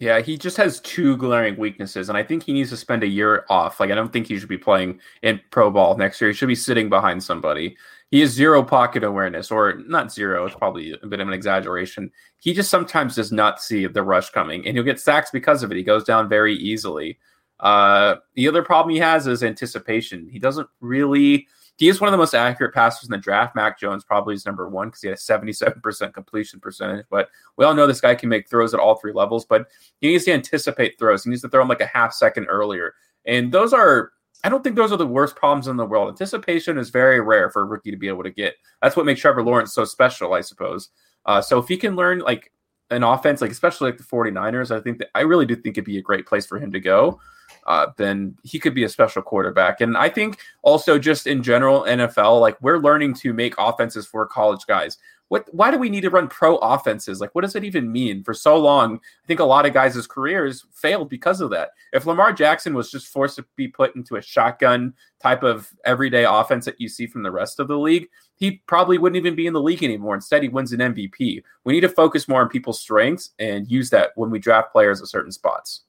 Yeah, he just has two glaring weaknesses, and I think he needs to spend a year off. Like, I don't think he should be playing in pro ball next year. He should be sitting behind somebody. He has zero pocket awareness, or not zero. It's probably a bit of an exaggeration. He just sometimes does not see the rush coming, and he'll get sacks because of it. He goes down very easily. Uh, the other problem he has is anticipation. He doesn't really. He is one of the most accurate passers in the draft. Mac Jones probably is number one because he had a 77% completion percentage. But we all know this guy can make throws at all three levels, but he needs to anticipate throws. He needs to throw them like a half second earlier. And those are I don't think those are the worst problems in the world. Anticipation is very rare for a rookie to be able to get. That's what makes Trevor Lawrence so special, I suppose. Uh, so if he can learn like an offense, like especially like the 49ers, I think that I really do think it'd be a great place for him to go. Uh, then he could be a special quarterback. And I think also just in general, NFL, like we're learning to make offenses for college guys. What? Why do we need to run pro offenses? Like, what does it even mean? For so long, I think a lot of guys' careers failed because of that. If Lamar Jackson was just forced to be put into a shotgun type of everyday offense that you see from the rest of the league, he probably wouldn't even be in the league anymore. Instead, he wins an MVP. We need to focus more on people's strengths and use that when we draft players at certain spots.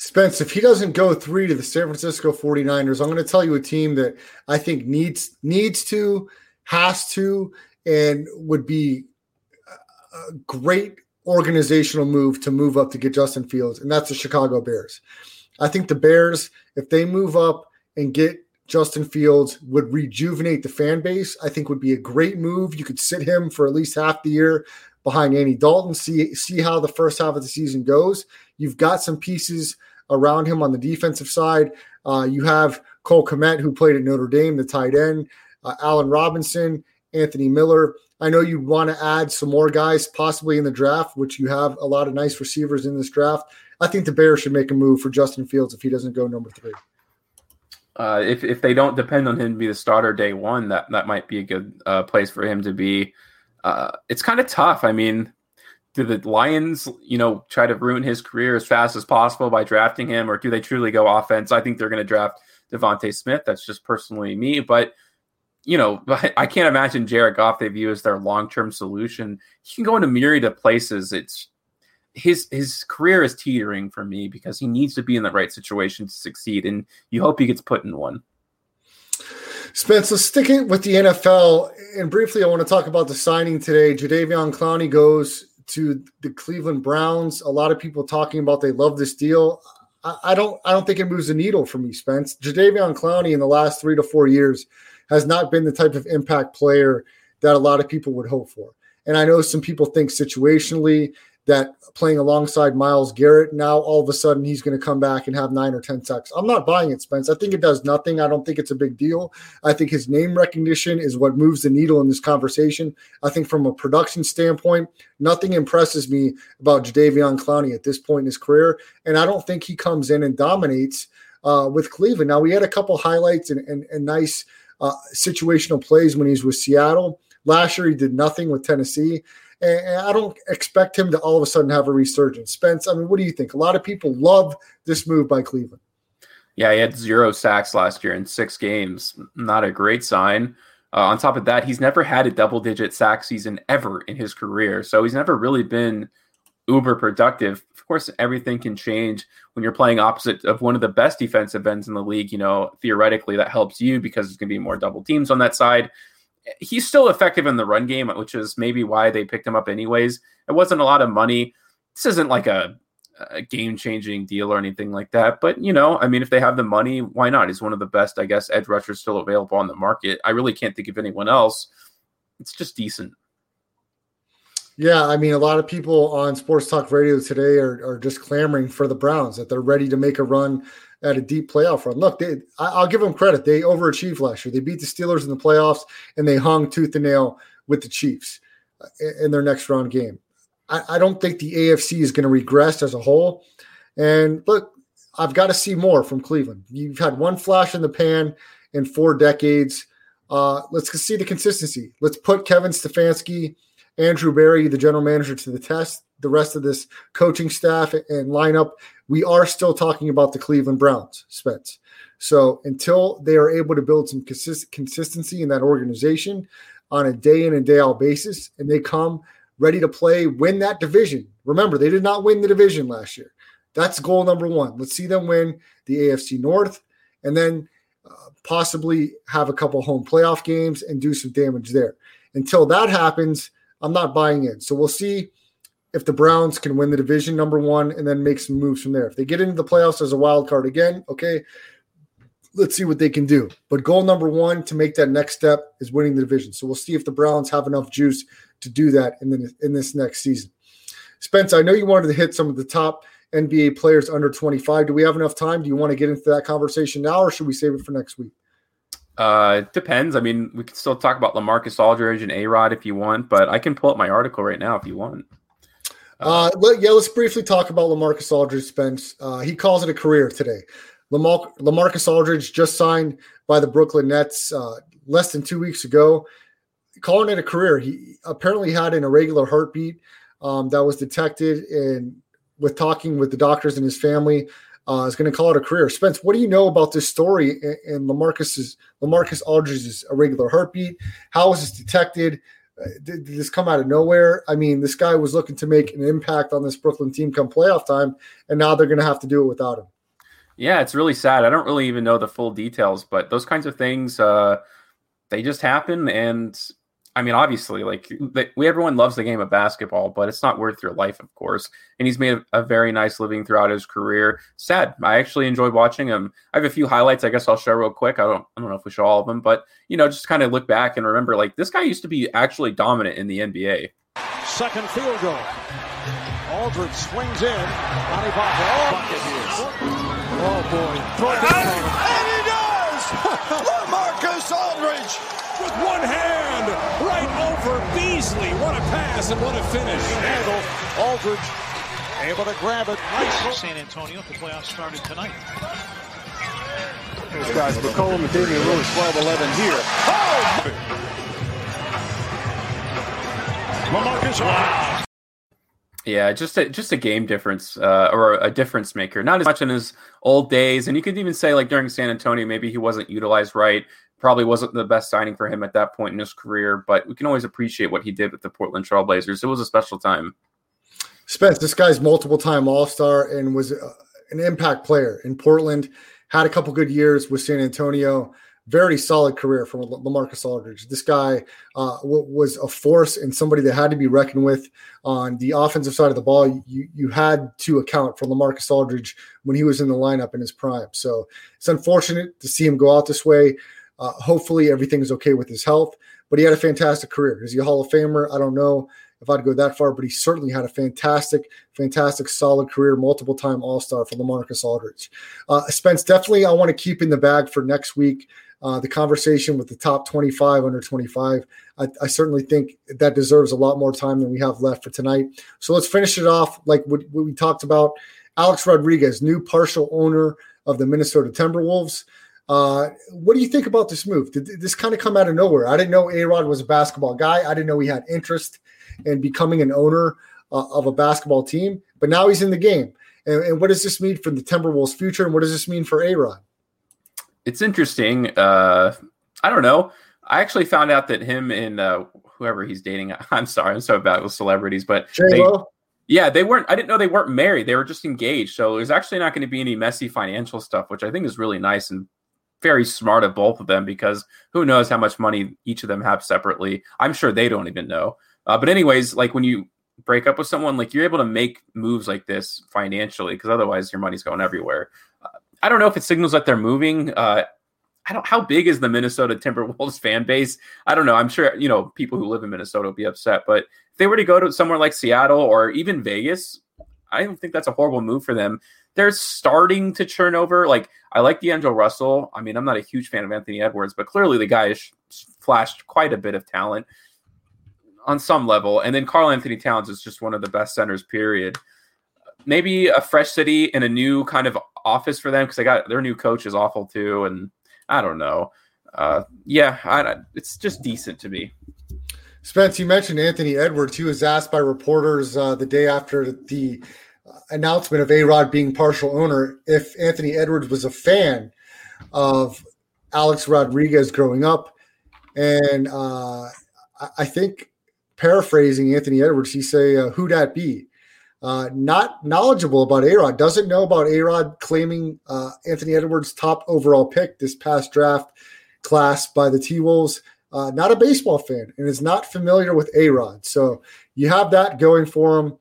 Spence, if he doesn't go three to the San Francisco 49ers, I'm going to tell you a team that I think needs needs to, has to, and would be a great organizational move to move up to get Justin Fields, and that's the Chicago Bears. I think the Bears, if they move up and get Justin Fields, would rejuvenate the fan base. I think would be a great move. You could sit him for at least half the year behind Andy Dalton, see see how the first half of the season goes. You've got some pieces around him on the defensive side. Uh, you have Cole Kmet, who played at Notre Dame, the tight end, uh, Allen Robinson, Anthony Miller. I know you want to add some more guys possibly in the draft, which you have a lot of nice receivers in this draft. I think the Bears should make a move for Justin Fields if he doesn't go number three. Uh, if if they don't depend on him to be the starter day one, that that might be a good uh, place for him to be. Uh, it's kind of tough. I mean, do the Lions, you know, try to ruin his career as fast as possible by drafting him, or do they truly go offense? I think they're going to draft DeVonta Smith. That's just personally me, but you know, I can't imagine Jared Goff they view as their long term solution. He can go in a myriad of places. It's his his career is teetering for me because he needs to be in the right situation to succeed, and you hope he gets put in one. Spence, let's stick it with the NFL. And briefly, I want to talk about the signing today. Jadeveon Clowney goes to the Cleveland Browns. A lot of people talking about they love this deal. I, I don't I don't think it moves the needle for me, Spence. Jadeveon Clowney in the last three to four years has not been the type of impact player that a lot of people would hope for. And I know some people think situationally that playing alongside Myles Garrett, now all of a sudden he's going to come back and have nine or 10 sacks. I'm not buying it, Spence. I think it does nothing. I don't think it's a big deal. I think his name recognition is what moves the needle in this conversation. I think from a production standpoint, nothing impresses me about Jadeveon Clowney at this point in his career. And I don't think he comes in and dominates uh, with Cleveland. Now, we had a couple highlights and, and, and nice uh, situational plays when he's with Seattle. Last year, he did nothing with Tennessee. And I don't expect him to all of a sudden have a resurgence. Spence, I mean, what do you think? A lot of people love this move by Cleveland. Yeah, he had zero sacks last year in six games. Not a great sign. Uh, on top of that, he's never had a double digit sack season ever in his career. So he's never really been uber productive. Of course, everything can change when you're playing opposite of one of the best defensive ends in the league. You know, theoretically, that helps you because there's going to be more double teams on that side he's still effective in the run game, which is maybe why they picked him up anyways. It wasn't a lot of money. This isn't like a, a game changing deal or anything like that. But, you know, I mean, if they have the money, why not? He's one of the best, I guess, edge rushers still available on the market. I really can't think of anyone else. It's just decent. Yeah, I mean, a lot of people on Sports Talk Radio today are, are just clamoring for the Browns that they're ready to make a run at a deep playoff run. Look, they, I, will give them credit. They overachieved last year. They beat the Steelers in the playoffs, and they hung tooth and nail with the Chiefs uh, in their next round game. I, I don't think the AFC is going to regress as a whole. And look, I've got to see more from Cleveland. You've had one flash in the pan in four decades. Uh, let's see the consistency. Let's put Kevin Stefanski, Andrew Berry, the general manager, to the test. The rest of this coaching staff and lineup we are still talking about the Cleveland Browns, Spence. So until they are able to build some consist- consistency in that organization on a day in and day out basis, and they come ready to play, win that division. Remember, they did not win the division last year. That's goal number one. Let's see them win the AFC North, and then uh, possibly have a couple home playoff games and do some damage there. Until that happens, I'm not buying in. So we'll see if the Browns can win the division, number one, and then make some moves from there. If they get into the playoffs as a wild card again, okay, let's see what they can do. But goal number one to make that next step is winning the division. So we'll see if the Browns have enough juice to do that in the, in this next season. Spence, I know you wanted to hit some of the top NBA players under 25. Do we have enough time? Do you want to get into that conversation now, or should we save it for next week? Uh, it depends. I mean, we can still talk about Lamarcus Aldridge and A Rod if you want, but I can pull up my article right now if you want. Uh, let, yeah, let's briefly talk about Lamarcus Aldridge, Spence. Uh, he calls it a career today. Lamar- Lamarcus Aldridge just signed by the Brooklyn Nets uh, less than two weeks ago, calling it a career. He apparently had an irregular heartbeat um, that was detected in with talking with the doctors and his family. Uh, is going to call it a career. Spence, what do you know about this story and Lamarcus's Lamarcus Aldridge's irregular heartbeat? How was this detected? Uh, did, did, this come out of nowhere? I mean, this guy was looking to make an impact on this Brooklyn team come playoff time, and now they're going to have to do it without him. Yeah, it's really sad. I don't really even know the full details, but those kinds of things, uh, they just happen. And I mean, obviously, like we everyone loves the game of basketball, but it's not worth your life, of course. And he's made a, a, very nice living throughout his career. Sad. I actually enjoyed watching him. I have a few highlights. I guess I'll show real quick. I don't. I don't know if we show all of them, but you know, just kind of look back and remember, like this guy used to be actually dominant in the NBA. Second field goal. Aldridge swings in. Johnny Ball. Oh boy! Throw it. And he does. Lamarcus Aldridge with one hand right over Beasley. What a pass and what a finish. Handle. Aldridge able to grab it. Nice. San Antonio, the playoffs started tonight. Those guys, McCollum and Damian Lillard, 12-11 here. Oh! LaMarcus wow. Yeah, just a just a game difference uh, or a difference maker. Not as much in his old days, and you could even say like during San Antonio, maybe he wasn't utilized right. Probably wasn't the best signing for him at that point in his career, but we can always appreciate what he did with the Portland Trailblazers. It was a special time. Spence, this guy's multiple time All Star and was uh, an impact player in Portland. Had a couple good years with San Antonio. Very solid career from Lamarcus Aldridge. This guy uh, was a force and somebody that had to be reckoned with on the offensive side of the ball. You you had to account for Lamarcus Aldridge when he was in the lineup in his prime. So it's unfortunate to see him go out this way. Uh, hopefully, everything's okay with his health. But he had a fantastic career. Is he a Hall of Famer? I don't know if I'd go that far, but he certainly had a fantastic, fantastic, solid career, multiple time All Star for Lamarcus Aldridge. Uh, Spence, definitely, I want to keep in the bag for next week. Uh, the conversation with the top 25 under 25. I, I, certainly think that deserves a lot more time than we have left for tonight. So let's finish it off like what, what we talked about. Alex Rodriguez, new partial owner of the Minnesota Timberwolves. Uh, what do you think about this move? Did this kind of come out of nowhere? I didn't know A Rod was a basketball guy. I didn't know he had interest in becoming an owner uh, of a basketball team, but now he's in the game. And, and, what does this mean for the Timberwolves' future? And what does this mean for A Rod? It's interesting. Uh, I don't know. I actually found out that him and uh, whoever he's dating, I'm sorry, I'm so bad with celebrities, but they, yeah, they weren't. I didn't know they weren't married. They were just engaged. So there's actually not going to be any messy financial stuff, which I think is really nice and very smart of both of them because who knows how much money each of them have separately. I'm sure they don't even know. Uh, but anyways, like when you break up with someone, like you're able to make moves like this financially because otherwise your money's going everywhere. Uh, I don't know if it signals that they're moving. Uh, I don't. How big is the Minnesota Timberwolves fan base? I don't know. I'm sure you know people who live in Minnesota will be upset. But if they were to go to somewhere like Seattle or even Vegas, I don't think that's a horrible move for them they're starting to churn over. Like I like D'Angelo Russell. I mean, I'm not a huge fan of Anthony Edwards, but clearly the guy has flashed quite a bit of talent on some level. And then Karl-Anthony Towns is just one of the best centers. Period. Maybe a fresh city and a new kind of office for them because they got their new coach is awful too, and I don't know. Uh, yeah, I, it's just decent to me. Spence, you mentioned Anthony Edwards. He was asked by reporters uh, the day after the announcement of A Rod being partial owner if Anthony Edwards was a fan of Alex Rodriguez growing up. And uh, I think paraphrasing Anthony Edwards, he say, uh, "Who that be?" Uh, not knowledgeable about A Rod, doesn't know about A Rod claiming uh, Anthony Edwards' top overall pick this past draft class by the T Wolves. Uh, not a baseball fan and is not familiar with A Rod. So you have that going for him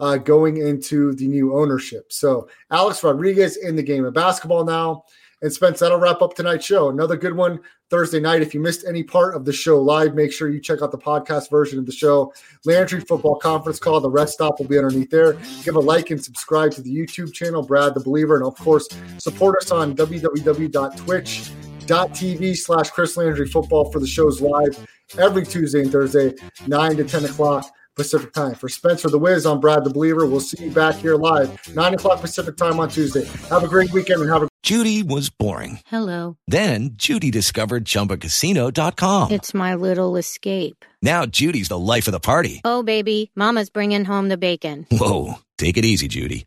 uh, going into the new ownership. So Alex Rodriguez in the game of basketball now. And Spence, that'll wrap up tonight's show. Another good one Thursday night. If you missed any part of the show live, make sure you check out the podcast version of the show. Landry Football Conference Call. The rest stop will be underneath there. Give a like and subscribe to the YouTube channel, Brad the Believer. And of course, support us on www.twitch.tv slash Chris Landry football for the shows live every Tuesday and Thursday, 9 to 10 o'clock Pacific time. For Spencer the Wiz, I'm Brad the Believer. We'll see you back here live, 9 o'clock Pacific time on Tuesday. Have a great weekend and have a Judy was boring. Hello. Then Judy discovered chumbacasino.com. It's my little escape. Now Judy's the life of the party. Oh, baby, Mama's bringing home the bacon. Whoa. Take it easy, Judy.